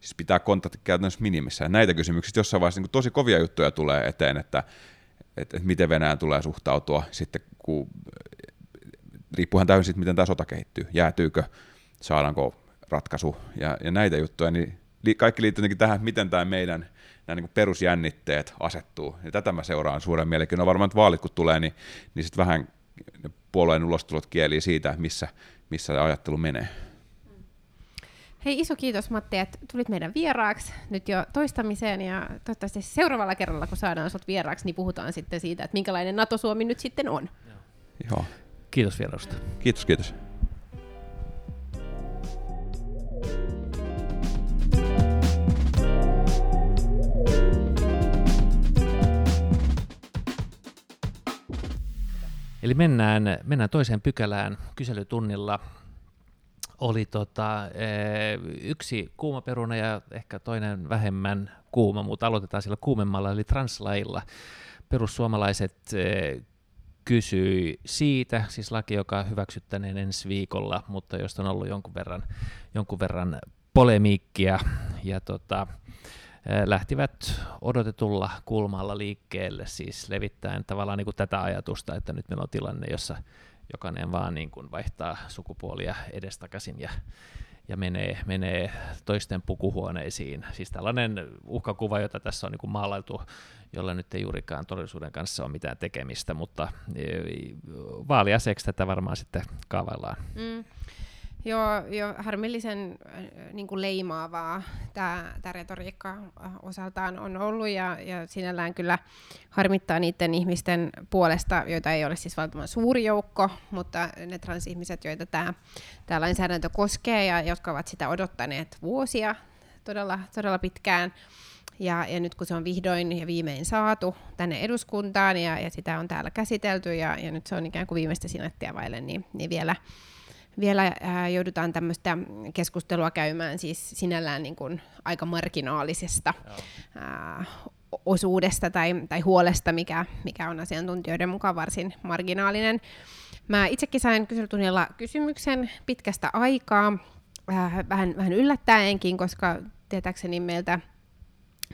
siis pitää kontakti käytännössä minimissä. Ja näitä kysymyksiä jossain vaiheessa niin tosi kovia juttuja tulee eteen, että, että, että miten Venäjän tulee suhtautua sitten, kun riippuuhan täysin siitä, miten tämä sota kehittyy. Jäätyykö, saadaanko ratkaisu ja, ja näitä juttuja, niin kaikki liittyy tähän, miten tämä meidän – nämä niin perusjännitteet asettuu. Ja tätä mä seuraan suuren mielenkiinnolla. Varmaan, että vaalit kun tulee, niin, niin sitten vähän puolueen ulostulot kieli siitä, missä, missä ajattelu menee. Hei, iso kiitos Matti, että tulit meidän vieraaksi nyt jo toistamiseen ja toivottavasti seuraavalla kerralla, kun saadaan sinut vieraaksi, niin puhutaan sitten siitä, että minkälainen NATO-Suomi nyt sitten on. Joo. Kiitos vierailusta. Kiitos, kiitos. Eli mennään, mennään toiseen pykälään kyselytunnilla. Oli tota, eh, yksi kuuma peruna ja ehkä toinen vähemmän kuuma, mutta aloitetaan sillä kuumemmalla, eli translailla. Perussuomalaiset eh, kysyi siitä, siis laki, joka hyväksyttäneen ensi viikolla, mutta josta on ollut jonkun verran, jonkun verran polemiikkia. Ja tota, lähtivät odotetulla kulmalla liikkeelle, siis levittäen tavallaan niin kuin tätä ajatusta, että nyt meillä on tilanne, jossa jokainen vaan niin kuin vaihtaa sukupuolia edestakaisin ja, ja menee, menee toisten pukuhuoneisiin. Siis tällainen uhkakuva, jota tässä on niin kuin maalailtu, jolla nyt ei juurikaan todellisuuden kanssa ole mitään tekemistä, mutta vaaliaseeksi tätä varmaan sitten kaavaillaan. Mm. Joo, jo harmillisen äh, niin kuin leimaavaa tämä retoriikka äh, osaltaan on ollut ja, ja sinällään kyllä harmittaa niiden ihmisten puolesta, joita ei ole siis valtavan suuri joukko, mutta ne transihmiset, joita tämä, lainsäädäntö koskee ja jotka ovat sitä odottaneet vuosia todella, todella pitkään, ja, ja nyt kun se on vihdoin ja viimein saatu tänne eduskuntaan ja, ja sitä on täällä käsitelty ja, ja nyt se on ikään kuin viimeistä sinettiä vaille, niin, niin vielä vielä ää, joudutaan tämmöistä keskustelua käymään siis sinällään niin kuin aika marginaalisesta ää, osuudesta tai, tai huolesta, mikä, mikä on asiantuntijoiden mukaan varsin marginaalinen. Mä itsekin sain kyselytunnilla kysymyksen pitkästä aikaa, ää, vähän, vähän yllättäenkin, koska tietääkseni meiltä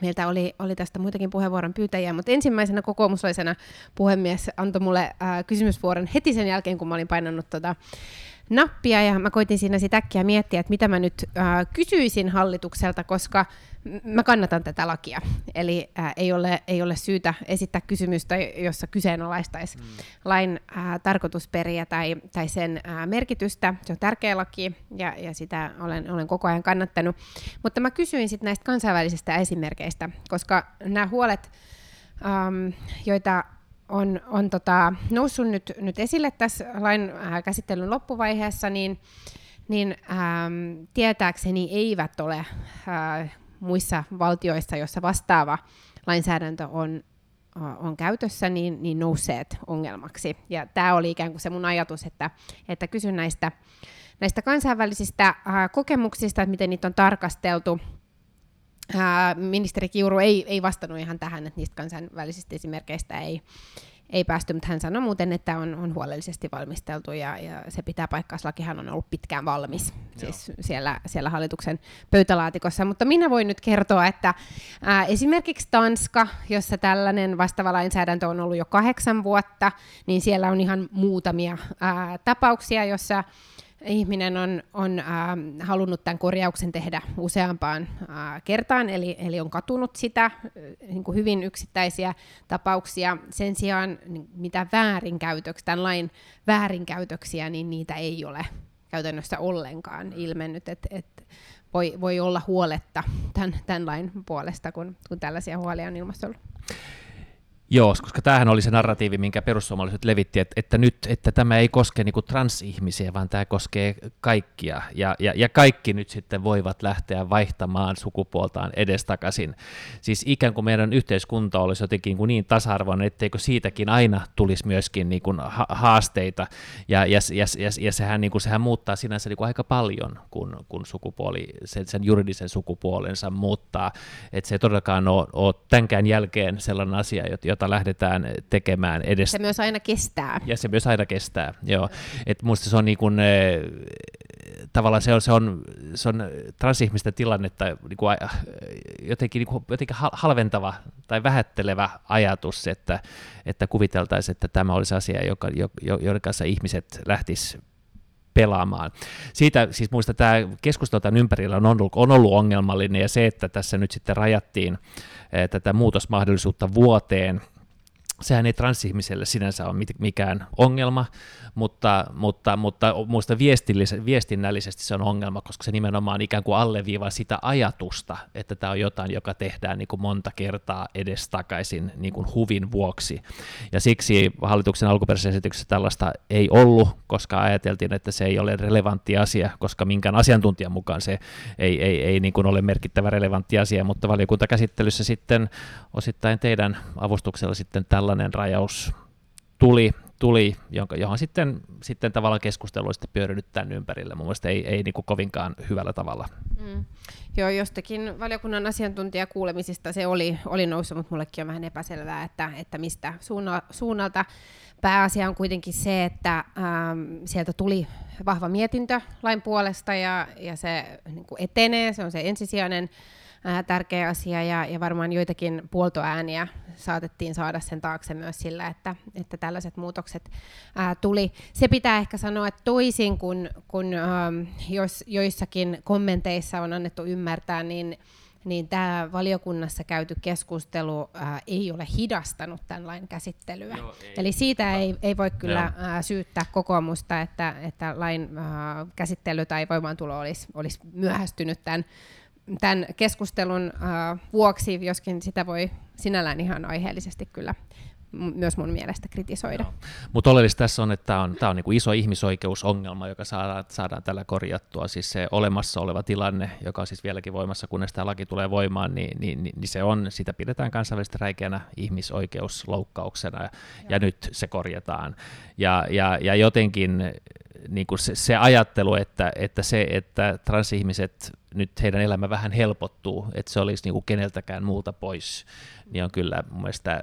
Meiltä oli, oli tästä muitakin puheenvuoron pyytäjiä, mutta ensimmäisenä kokoomuslaisena puhemies antoi mulle ää, kysymysvuoron heti sen jälkeen, kun mä olin painanut tota, nappia ja mä koitin siinä sitä äkkiä miettiä, että mitä mä nyt äh, kysyisin hallitukselta, koska mä kannatan tätä lakia. Eli äh, ei, ole, ei ole syytä esittää kysymystä, jossa kyseenalaistaisi mm. lain äh, tarkoitusperiä tai, tai sen äh, merkitystä. Se on tärkeä laki ja, ja sitä olen, olen koko ajan kannattanut. Mutta mä kysyin sitten näistä kansainvälisistä esimerkkeistä, koska nämä huolet, ähm, joita on, on tota, noussut nyt, nyt esille tässä lain äh, käsittelyn loppuvaiheessa, niin, niin ähm, tietääkseni eivät ole äh, muissa valtioissa, joissa vastaava lainsäädäntö on, äh, on käytössä, niin, niin nousseet ongelmaksi. Ja tämä oli ikään kuin se mun ajatus, että, että kysyn näistä, näistä kansainvälisistä äh, kokemuksista, että miten niitä on tarkasteltu, ministeri Kiuru ei, ei vastannut ihan tähän, että niistä kansainvälisistä esimerkkeistä ei, ei päästy, mutta hän sanoi muuten, että on, on huolellisesti valmisteltu ja, ja se pitää paikkaa. Lakihan on ollut pitkään valmis siis siellä, siellä hallituksen pöytälaatikossa. Mutta minä voin nyt kertoa, että ää, esimerkiksi Tanska, jossa tällainen vastaava lainsäädäntö on ollut jo kahdeksan vuotta, niin siellä on ihan muutamia ää, tapauksia, jossa ihminen on, on äh, halunnut tämän korjauksen tehdä useampaan äh, kertaan, eli, eli on katunut sitä, äh, niin kuin hyvin yksittäisiä tapauksia. Sen sijaan niin mitä väärinkäytöksiä, tämän lain väärinkäytöksiä, niin niitä ei ole käytännössä ollenkaan ilmennyt, että et voi, voi olla huoletta tämän, tämän lain puolesta, kun, kun tällaisia huolia on ilmastolla. Joo, koska tämähän oli se narratiivi, minkä perussuomalaiset levitti, että, että nyt että tämä ei koske niin transihmisiä, vaan tämä koskee kaikkia. Ja, ja, ja kaikki nyt sitten voivat lähteä vaihtamaan sukupuoltaan edestakaisin. Siis ikään kuin meidän yhteiskunta olisi jotenkin niin, niin tasa-arvoinen, etteikö siitäkin aina tulisi myöskin niin kuin haasteita. Ja, ja, ja, ja, ja sehän, niin kuin, sehän muuttaa sinänsä niin kuin aika paljon, kun, kun sukupuoli, sen, sen juridisen sukupuolensa muuttaa. Että se ei todellakaan ole, ole tämänkään jälkeen sellainen asia, jota jota lähdetään tekemään edes. Se myös aina kestää. Ja se myös aina kestää, joo. Et musta se on niin kuin, eh, tavallaan se on, se on, se on transihmisten tilannetta niin kuin, jotenkin, niin kuin, jotenkin halventava tai vähättelevä ajatus, että, että kuviteltaisiin, että tämä olisi asia, joka, jonka kanssa ihmiset lähtis pelaamaan. Siitä siis muista tämä keskustelu tämän ympärillä on ollut, on ollut ongelmallinen ja se, että tässä nyt sitten rajattiin eh, tätä muutosmahdollisuutta vuoteen – sehän ei transihmiselle sinänsä ole mikään ongelma, mutta, mutta, mutta muista viestinnällisesti se on ongelma, koska se nimenomaan ikään kuin alleviivaa sitä ajatusta, että tämä on jotain, joka tehdään niin kuin monta kertaa edestakaisin niin kuin huvin vuoksi. Ja siksi hallituksen alkuperäisessä esityksessä tällaista ei ollut, koska ajateltiin, että se ei ole relevantti asia, koska minkään asiantuntijan mukaan se ei, ei, ei niin kuin ole merkittävä relevantti asia, mutta valiokuntakäsittelyssä sitten osittain teidän avustuksella sitten tällainen rajaus tuli, tuli jonka, johon sitten, sitten tavallaan keskustelu sitten pyörinyt tämän ympärille. Mun mielestä ei, ei niin kuin kovinkaan hyvällä tavalla. Mm. Joo, jostakin valiokunnan asiantuntijakuulemisista se oli, oli noussut, mutta mullekin on vähän epäselvää, että, että mistä suunna, suunnalta. Pääasia on kuitenkin se, että ähm, sieltä tuli vahva mietintö lain puolesta ja, ja se niin kuin etenee, se on se ensisijainen ää, tärkeä asia ja, ja varmaan joitakin puoltoääniä saatettiin saada sen taakse myös sillä, että, että tällaiset muutokset ää, tuli. Se pitää ehkä sanoa, että toisin kuin kun, ähm, jos joissakin kommenteissa on annettu ymmärtää, niin niin tämä valiokunnassa käyty keskustelu ää, ei ole hidastanut tämän lain käsittelyä. Joo, ei. Eli siitä ei, ei voi kyllä ää, syyttää kokoomusta, että, että lain ää, käsittely tai voimaantulo olisi, olisi myöhästynyt tämän tämän keskustelun uh, vuoksi, joskin sitä voi sinällään ihan aiheellisesti kyllä myös mun mielestä kritisoida. No. Mutta oleellista tässä on, että tämä on, tää on niinku iso ihmisoikeusongelma, joka saadaan, saadaan tällä korjattua. Siis se olemassa oleva tilanne, joka on siis vieläkin voimassa, kunnes tämä laki tulee voimaan, niin, niin, niin, niin se on, sitä pidetään kansainvälisesti räikeänä ihmisoikeusloukkauksena, ja, ja nyt se korjataan. Ja, ja, ja jotenkin niin kuin se, se ajattelu, että, että se, että transihmiset nyt heidän elämä vähän helpottuu, että se olisi niin kuin keneltäkään muulta pois, niin on kyllä mun mielestä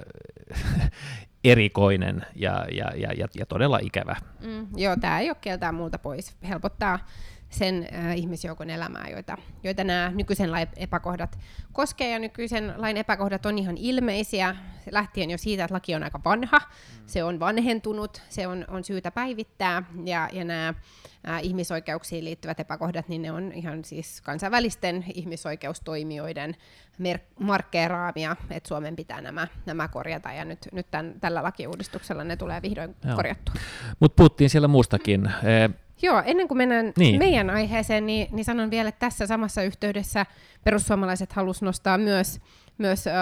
erikoinen ja, ja, ja, ja, ja todella ikävä. Mm, joo, tämä ei ole keltään muulta pois. Helpottaa sen äh, ihmisjoukon elämää, joita, joita nämä nykyisen lain epäkohdat koskee. Ja nykyisen lain epäkohdat on ihan ilmeisiä, lähtien jo siitä, että laki on aika vanha, se on vanhentunut, se on, on syytä päivittää, ja, ja nämä ää, ihmisoikeuksiin liittyvät epäkohdat, niin ne on ihan siis kansainvälisten ihmisoikeustoimijoiden mer- markkeeraamia, että Suomen pitää nämä, nämä korjata, ja nyt, nyt tämän, tällä lakiuudistuksella ne tulee vihdoin Joo. korjattua. Mutta puhuttiin siellä muustakin. Joo, ennen kuin mennään niin. meidän aiheeseen, niin, niin sanon vielä, että tässä samassa yhteydessä perussuomalaiset halusivat nostaa myös myös äh,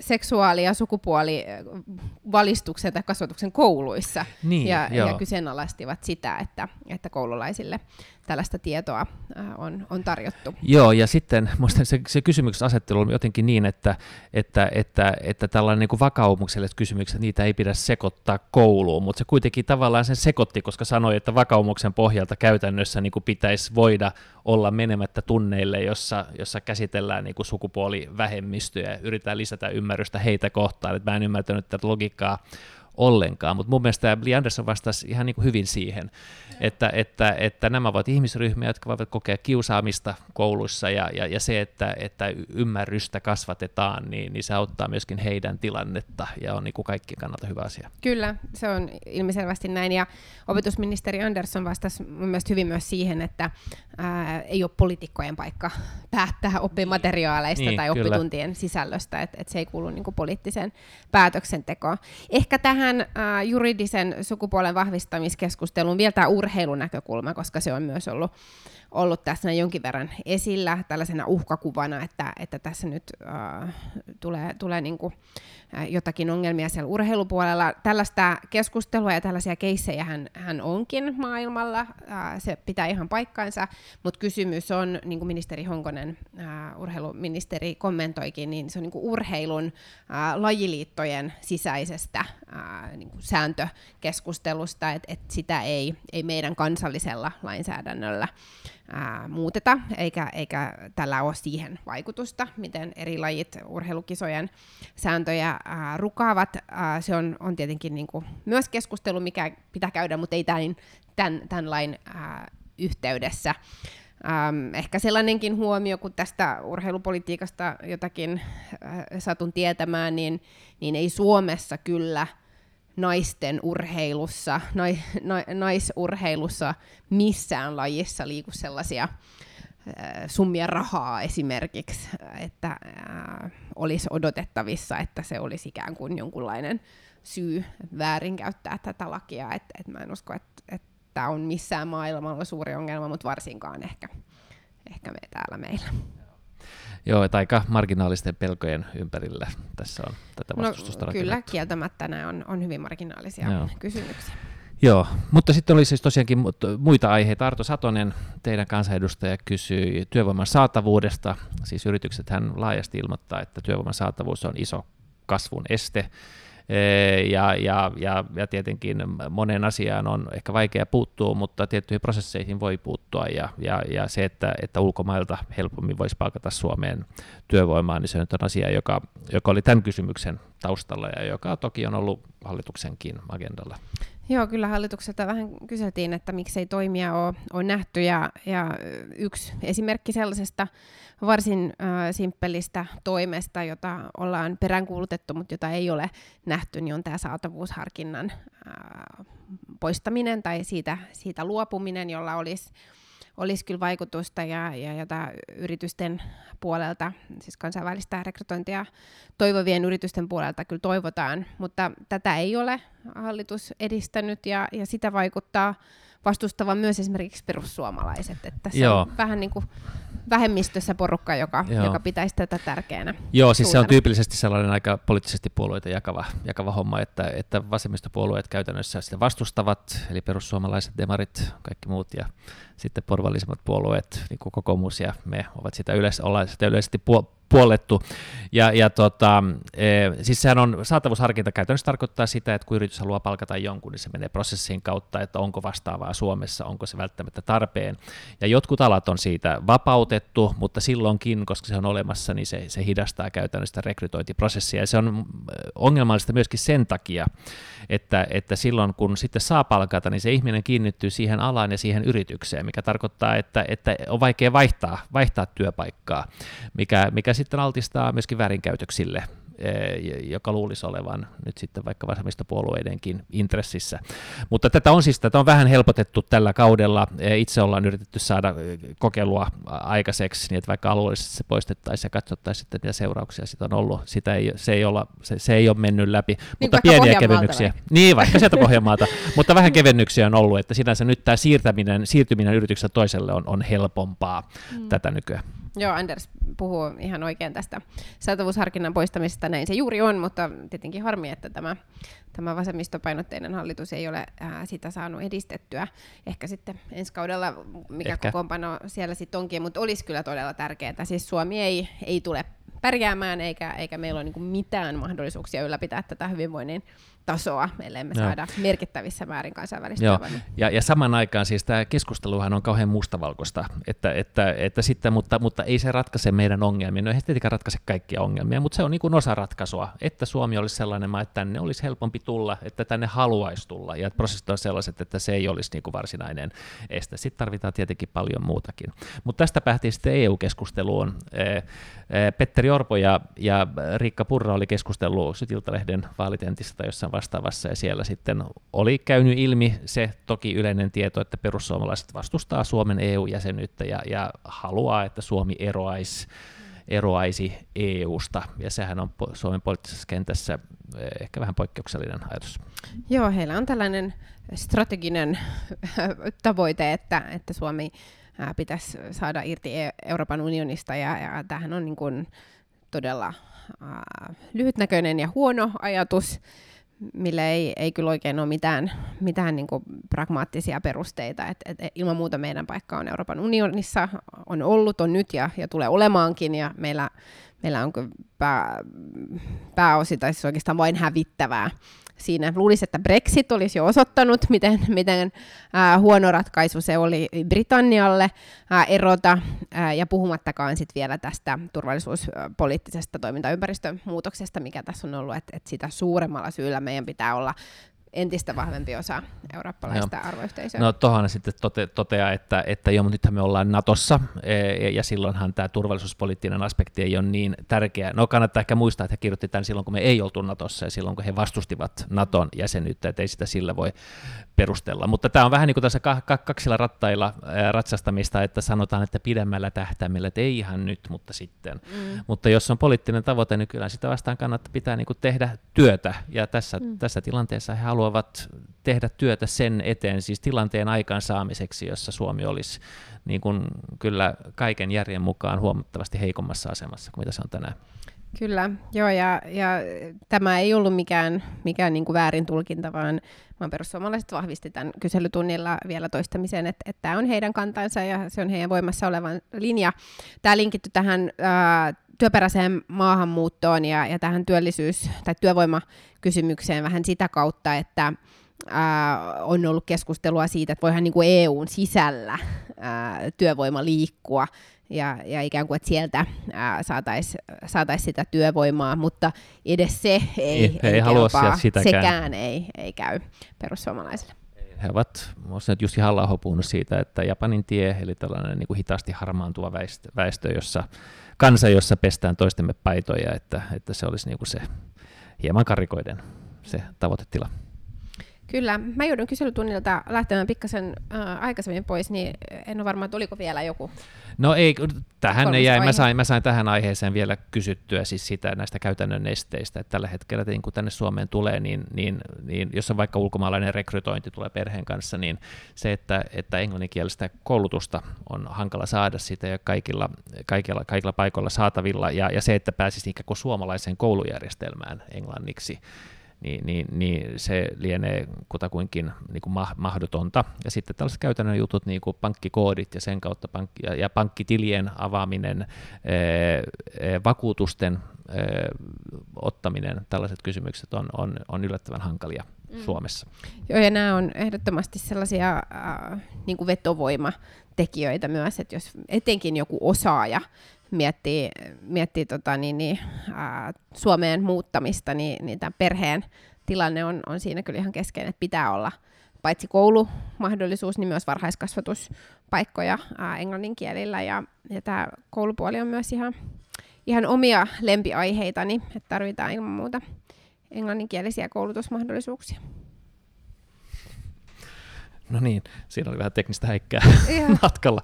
seksuaali- ja sukupuolivalistuksen tai kasvatuksen kouluissa niin, ja, ja kyseenalaistivat sitä, että, että koululaisille tällaista tietoa äh, on, on tarjottu. Joo, ja sitten minusta se, se kysymyksen asettelu on jotenkin niin, että, että, että, että tällainen niin kuin vakaumukselliset kysymykset, niitä ei pidä sekoittaa kouluun, mutta se kuitenkin tavallaan sen sekoitti, koska sanoi, että vakaumuksen pohjalta käytännössä niin kuin pitäisi voida olla menemättä tunneille, jossa, jossa käsitellään niin kuin sukupuolivähemmistöjä ja yritetään lisätä ymmärrystä heitä kohtaan. että mä en ymmärtänyt tätä logiikkaa ollenkaan, mutta mun mielestä Lee Anderson vastasi ihan niin kuin hyvin siihen, että, että, että nämä ovat ihmisryhmiä, jotka voivat kokea kiusaamista kouluissa ja, ja, ja se, että, että ymmärrystä kasvatetaan, niin, niin se auttaa myöskin heidän tilannetta ja on niin kuin kaikkien kannalta hyvä asia. Kyllä, se on ilmiselvästi näin ja opetusministeri Andersson vastasi mun mielestä hyvin myös siihen, että ää, ei ole poliitikkojen paikka päättää oppimateriaaleista niin, tai kyllä. oppituntien sisällöstä, että et se ei kuulu niin kuin poliittiseen päätöksentekoon. Ehkä tähän ää, juridisen sukupuolen vahvistamiskeskusteluun vielä tämä urheilunäkökulma, koska se on myös ollut, ollut tässä jonkin verran esillä tällaisena uhkakuvana, että, että tässä nyt äh, tulee, tulee niin kuin, äh, jotakin ongelmia siellä urheilupuolella. Tällaista keskustelua ja tällaisia keissejä hän, hän onkin maailmalla, äh, se pitää ihan paikkaansa, mutta kysymys on, niin kuin ministeri Honkonen, äh, urheiluministeri kommentoikin, niin se on niin kuin urheilun äh, lajiliittojen sisäisestä äh, niin kuin sääntökeskustelusta, että et sitä ei, ei meidän kansallisella lainsäädännöllä ää, muuteta, eikä, eikä tällä ole siihen vaikutusta, miten eri lajit urheilukisojen sääntöjä ää, rukaavat. Ää, se on, on tietenkin niin kuin myös keskustelu, mikä pitää käydä, mutta ei tämän, tämän, tämän lain ää, yhteydessä. Ehkä sellainenkin huomio, kun tästä urheilupolitiikasta jotakin satun tietämään, niin, niin ei Suomessa kyllä – naisten urheilussa, nai, na, naisurheilussa missään lajissa liiku sellaisia äh, summia rahaa esimerkiksi, että äh, olisi odotettavissa, että se olisi ikään kuin jonkunlainen syy väärinkäyttää tätä lakia. Et, et mä en usko, että et tämä on missään maailmalla suuri ongelma, mutta varsinkaan ehkä, ehkä me täällä meillä. Joo, että aika marginaalisten pelkojen ympärillä tässä on tätä no, vastustusta no, Kyllä, kieltämättä nämä on, on hyvin marginaalisia Joo. kysymyksiä. Joo, mutta sitten oli siis tosiaankin muita aiheita. Arto Satonen, teidän kansanedustaja, kysyi työvoiman saatavuudesta. Siis yritykset hän laajasti ilmoittaa, että työvoiman saatavuus on iso kasvun este. Ja, ja, ja, ja tietenkin moneen asiaan on ehkä vaikea puuttua, mutta tiettyihin prosesseihin voi puuttua. Ja, ja, ja se, että, että ulkomailta helpommin voisi palkata Suomeen työvoimaa, niin se nyt on asia, joka, joka oli tämän kysymyksen taustalla ja joka toki on ollut hallituksenkin agendalla. Joo, kyllä hallitukselta vähän kyseltiin, että miksei toimia ole, ole nähty ja, ja yksi esimerkki sellaisesta varsin äh, simppelistä toimesta, jota ollaan peräänkuulutettu, mutta jota ei ole nähty, niin on tämä saatavuusharkinnan äh, poistaminen tai siitä, siitä luopuminen, jolla olisi olisi kyllä vaikutusta ja, ja jota yritysten puolelta, siis kansainvälistä rekrytointia toivovien yritysten puolelta kyllä toivotaan, mutta tätä ei ole hallitus edistänyt ja, ja sitä vaikuttaa vastustavan myös esimerkiksi perussuomalaiset. Että tässä Joo. on vähän niin kuin vähemmistössä porukka, joka, joka pitäisi tätä tärkeänä. Joo, siis se on tyypillisesti sellainen aika poliittisesti puolueita jakava, jakava homma, että, että vasemmistopuolueet käytännössä sitä vastustavat, eli perussuomalaiset, demarit, kaikki muut, ja sitten porvallisemmat puolueet, niin kuin kokoomus ja me, ovat sitä yleensä, ollaan sitä yleisesti puollettu. Ja, ja tota, e, siis sehän on, saatavuusharkinta käytännössä tarkoittaa sitä, että kun yritys haluaa palkata jonkun, niin se menee prosessiin kautta, että onko vastaavaa Suomessa, onko se välttämättä tarpeen. Ja jotkut alat on siitä vapautettu, mutta silloinkin, koska se on olemassa, niin se, se hidastaa käytännössä rekrytointiprosessia. Ja se on ongelmallista myöskin sen takia, että, että silloin kun sitten saa palkata, niin se ihminen kiinnittyy siihen alaan ja siihen yritykseen, mikä tarkoittaa, että, että on vaikea vaihtaa, vaihtaa työpaikkaa, mikä, mikä sitten altistaa myöskin väärinkäytöksille joka luulisi olevan nyt sitten vaikka vasemmistopuolueidenkin intressissä. Mutta tätä on siis tätä on vähän helpotettu tällä kaudella. Eh, itse ollaan yritetty saada eh, kokeilua aikaiseksi, niin että vaikka alueellisesti se poistettaisiin ja katsottaisiin sitten niitä seurauksia, sitä on ollut. Sitä ei, se, ei olla, se, se ei ole mennyt läpi, niin mutta pieniä kevennyksiä. Vai? Niin, vaikka sieltä Pohjanmaalta, mutta vähän kevennyksiä on ollut, että sinänsä nyt tämä siirtäminen, siirtyminen yrityksestä toiselle on, on helpompaa mm. tätä nykyään. Joo, Anders puhuu ihan oikein tästä saatavuusharkinnan poistamisesta, näin se juuri on, mutta tietenkin harmi, että tämä, tämä vasemmistopainotteinen hallitus ei ole ää, sitä saanut edistettyä. Ehkä sitten ensi kaudella, mikä Ehkä. kokoonpano siellä sitten onkin, mutta olisi kyllä todella tärkeää. Siis Suomi ei, ei tule pärjäämään, eikä, eikä meillä ole niin mitään mahdollisuuksia ylläpitää tätä hyvinvoinnin tasoa, ellei me Joo. saada merkittävissä määrin kansainvälistä Joo. Ja, ja saman aikaan siis tämä keskusteluhan on kauhean mustavalkoista, että, että, että sitten, mutta, mutta ei se ratkaise meidän ongelmia. No ei tietenkään ratkaise kaikkia ongelmia, mutta se on niin osa ratkaisua, että Suomi olisi sellainen maa, että tänne olisi helpompi tulla, että tänne haluaisi tulla, ja prosessit on sellaiset, että se ei olisi niin kuin varsinainen este. Sitten tarvitaan tietenkin paljon muutakin. Mutta tästä päähtiin sitten EU-keskusteluun. Petteri Orpo ja, ja Riikka Purra oli keskustellut Sytiltalehden vaalitentistä tai jossain vastaavassa, ja siellä sitten oli käynyt ilmi se toki yleinen tieto, että perussuomalaiset vastustaa Suomen EU-jäsenyyttä ja, ja haluaa, että Suomi eroaisi eroaisi EUsta, ja sehän on Suomen poliittisessa kentässä eh, ehkä vähän poikkeuksellinen ajatus. Joo, heillä on tällainen strateginen tavoite, että, että Suomi pitäisi saada irti e- Euroopan unionista, ja, ja tämähän on niin kuin todella äh, lyhytnäköinen ja huono ajatus, millä ei, ei kyllä oikein ole mitään, mitään niin kuin pragmaattisia perusteita. Et, et, ilman muuta meidän paikka on Euroopan unionissa, on ollut, on nyt ja, ja tulee olemaankin, ja meillä, meillä on pää, pääosi, tai siis oikeastaan vain hävittävää siinä. Luulisi, että Brexit olisi jo osoittanut, miten, miten ää, huono ratkaisu se oli Britannialle ää, erota, ää, ja puhumattakaan sit vielä tästä turvallisuuspoliittisesta toimintaympäristön muutoksesta, mikä tässä on ollut, että et sitä suuremmalla syyllä meidän pitää olla entistä vahvempi osa eurooppalaista Joo. arvoyhteisöä. No tuohon sitten tote, toteaa, että, että jo, mutta nythän me ollaan Natossa, e, ja silloinhan tämä turvallisuuspoliittinen aspekti ei ole niin tärkeä. No kannattaa ehkä muistaa, että he kirjoitti tämän silloin, kun me ei oltu Natossa, ja silloin, kun he vastustivat Naton jäsenyyttä, että ei sitä sillä voi perustella. Mutta tämä on vähän niin kuin tässä kaksilla rattailla ratsastamista, että sanotaan, että pidemmällä tähtäimellä, että ei ihan nyt, mutta sitten. Mm. Mutta jos on poliittinen tavoite, niin kyllä sitä vastaan kannattaa pitää niin kuin tehdä työtä, ja tässä, mm. tässä tilanteessa he haluavat haluavat tehdä työtä sen eteen, siis tilanteen aikaansaamiseksi, jossa Suomi olisi niin kuin kyllä kaiken järjen mukaan huomattavasti heikommassa asemassa kuin mitä se on tänään. Kyllä, joo, ja, ja tämä ei ollut mikään, mikään niin kuin väärin tulkinta, vaan, vaan perussuomalaiset vahvisti tämän kyselytunnilla vielä toistamiseen, että, että tämä on heidän kantansa ja se on heidän voimassa olevan linja. Tämä linkitty tähän ää, työperäiseen maahanmuuttoon ja, ja tähän työllisyys- tai työvoimakysymykseen vähän sitä kautta, että ää, on ollut keskustelua siitä, että voihan niin kuin EUn sisällä ää, työvoima liikkua ja, ja ikään kuin, että sieltä saataisiin saatais sitä työvoimaa, mutta edes se ei, ei, ei, ei halua sitäkään. sekään ei, ei käy perussuomalaisille he ovat, nyt Jussi halla puhunut siitä, että Japanin tie, eli tällainen niin kuin hitaasti harmaantuva väestö, väestö, jossa kansa, jossa pestään toistemme paitoja, että, että se olisi niin kuin se hieman karikoiden se tavoitetila. Kyllä, mä joudun kyselytunnilta lähtemään pikkasen äh, aikaisemmin pois, niin en ole varma, että oliko vielä joku. No ei, tähän ei jäi. Mä sain, mä sain tähän aiheeseen vielä kysyttyä siis sitä näistä käytännön esteistä, että tällä hetkellä, että kun tänne Suomeen tulee, niin, niin, niin jos on vaikka ulkomaalainen rekrytointi tulee perheen kanssa, niin se, että, että englanninkielistä koulutusta on hankala saada sitä ja kaikilla, kaikilla, kaikilla paikoilla saatavilla, ja, ja se, että pääsisi ikään kuin suomalaiseen koulujärjestelmään englanniksi, niin, niin, niin se lienee kutakuinkin niin kuin mahdotonta. Ja sitten tällaiset käytännön jutut, niin kuin pankkikoodit ja sen kautta pankki, ja, ja pankkitilien avaaminen, ää, vakuutusten ää, ottaminen, tällaiset kysymykset on, on, on yllättävän hankalia mm. Suomessa. Joo, ja nämä on ehdottomasti sellaisia äh, niin kuin vetovoimatekijöitä myös, että jos etenkin joku osaaja miettii, miettii tota, niin, niin, ää, Suomeen muuttamista, niin, niin tämän perheen tilanne on, on siinä kyllä ihan keskeinen, että pitää olla paitsi koulumahdollisuus, niin myös varhaiskasvatuspaikkoja ää, englannin kielillä. Ja, ja tämä koulupuoli on myös ihan, ihan omia lempiaiheitani, että tarvitaan ilman muuta englanninkielisiä koulutusmahdollisuuksia. No niin, siinä oli vähän teknistä häikkää matkalla.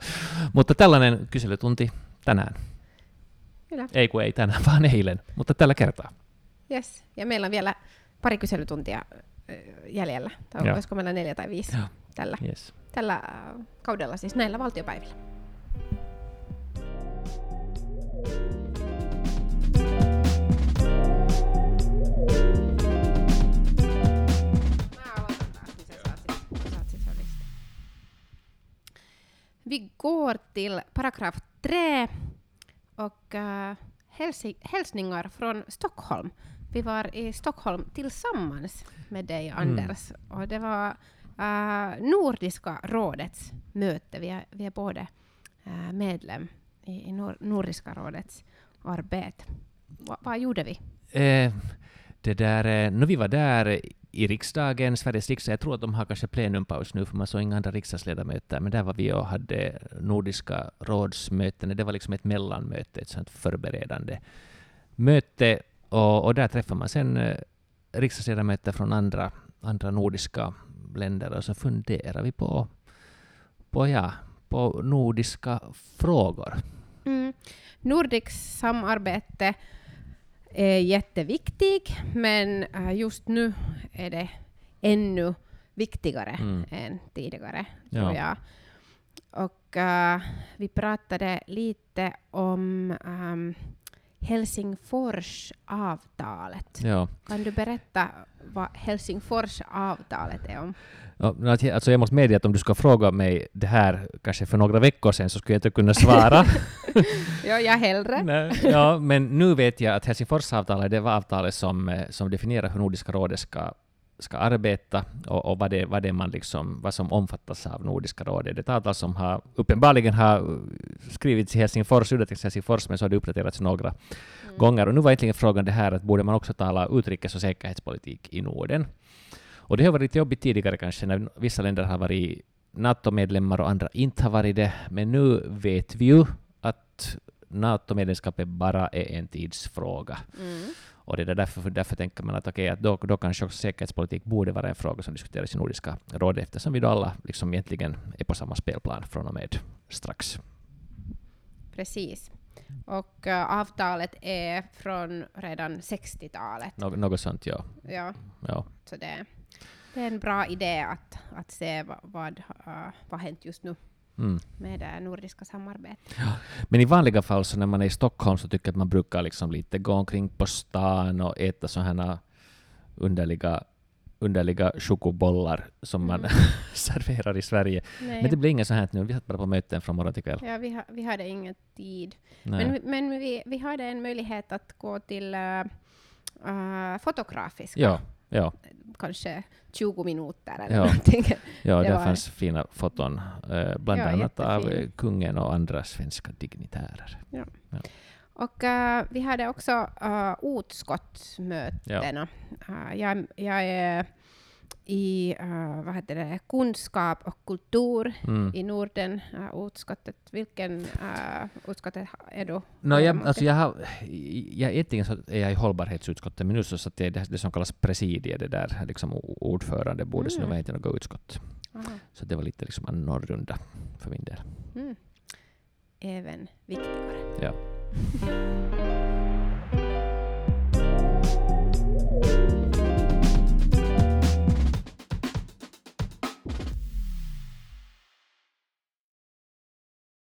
Mutta tällainen kyselytunti tänään. Kyllä. Ei kun ei tänään, vaan eilen, mutta tällä kertaa. Yes. Ja meillä on vielä pari kyselytuntia jäljellä. Tai Joo. olisiko meillä neljä tai viisi Joo. tällä, yes. tällä kaudella, siis näillä valtiopäivillä. Vi går till paragraf 3 och uh, hälsningar från Stockholm. Vi var i Stockholm tillsammans med dig, mm. Anders, mm. och det var uh, Nordiska rådets möte. Vi är, vi är båda uh, medlem i, i Nor Nordiska rådets arbete. Va, vad gjorde vi? Eh, det där, no, vi var där i riksdagen, Sveriges riksdag, jag tror att de har kanske plenumpaus nu, för man såg inga andra riksdagsledamöter, men där var vi och hade Nordiska rådsmöten. Det var liksom ett mellanmöte, ett sånt förberedande möte, och, och där träffar man sen eh, riksdagsledamöter från andra, andra nordiska länder, och så funderar vi på, på, ja, på nordiska frågor. Mm. Nordiskt samarbete är jätteviktig, men äh, just nu är det ännu viktigare mm. än tidigare, tror ja. jag. Och uh, vi pratade lite om um, Helsingforsavtalet. Ja. Kan du berätta vad Helsingforsavtalet är om? Alltså jag måste medge att om du ska fråga mig det här kanske för några veckor sedan så skulle jag inte kunna svara. ja, jag hellre. Nej, ja, men nu vet jag att Helsingforsavtalet det var avtalet som, eh, som definierar hur Nordiska rådet ska, ska arbeta och, och vad, det, vad, det man liksom, vad som omfattas av Nordiska rådet. Det är ett avtal som har, uppenbarligen har skrivits i Helsingfors, undertecknats i Helsingfors, men så har det uppdaterats några mm. gånger. Och nu var egentligen frågan det här att borde man också tala utrikes och säkerhetspolitik i Norden? Och det har varit jobbigt tidigare kanske när vissa länder har varit NATO-medlemmar och andra inte har varit det, men nu vet vi ju att NATO-medlemskapet bara är en tidsfråga. Mm. Och det är därför, därför tänker man att, okay, att då, då kanske också säkerhetspolitik borde vara en fråga som diskuteras i Nordiska rådet, eftersom vi då alla liksom egentligen är på samma spelplan från och med strax. Precis. Och uh, avtalet är från redan 60-talet. Nå något sånt, ja. Ja. ja. Så det, det är en bra idé att, att se vad, vad, uh, vad hänt just nu. Mm. med det nordiska samarbetet. Ja. Men i vanliga fall så när man är i Stockholm så tycker jag att man brukar liksom lite gå omkring på stan och äta sådana underliga underliga chokobollar som man mm. serverar i Sverige. Nej. Men det blir inget så här nu. Vi satt bara på möten från morgon till kväll. Ja, vi, ha, vi hade ingen tid. Nej. Men, men vi, vi hade en möjlighet att gå till uh, uh, fotografiska ja Ja. Kanske 20 minuter eller ja. någonting. Ja, det där var... fanns fina foton, eh, bland ja, annat av eh, kungen och andra svenska dignitärer. Ja. ja. Och uh, vi hade också uh, utskottsmötena. Uh, jag, jag är i uh, vad heter det, kunskap och kultur mm. i Norden, uh, utskottet. Vilken uh, utskottet är du? No, jag, alltså jag, har, jag, egentligen så är jag i hållbarhetsutskottet, men nu så satt jag i det, det som kallas presidiet, det där liksom ordförandebordet, mm. så var inte något utskott. Aha. Så det var lite liksom annorlunda för min del. Mm. Även viktigare. Ja.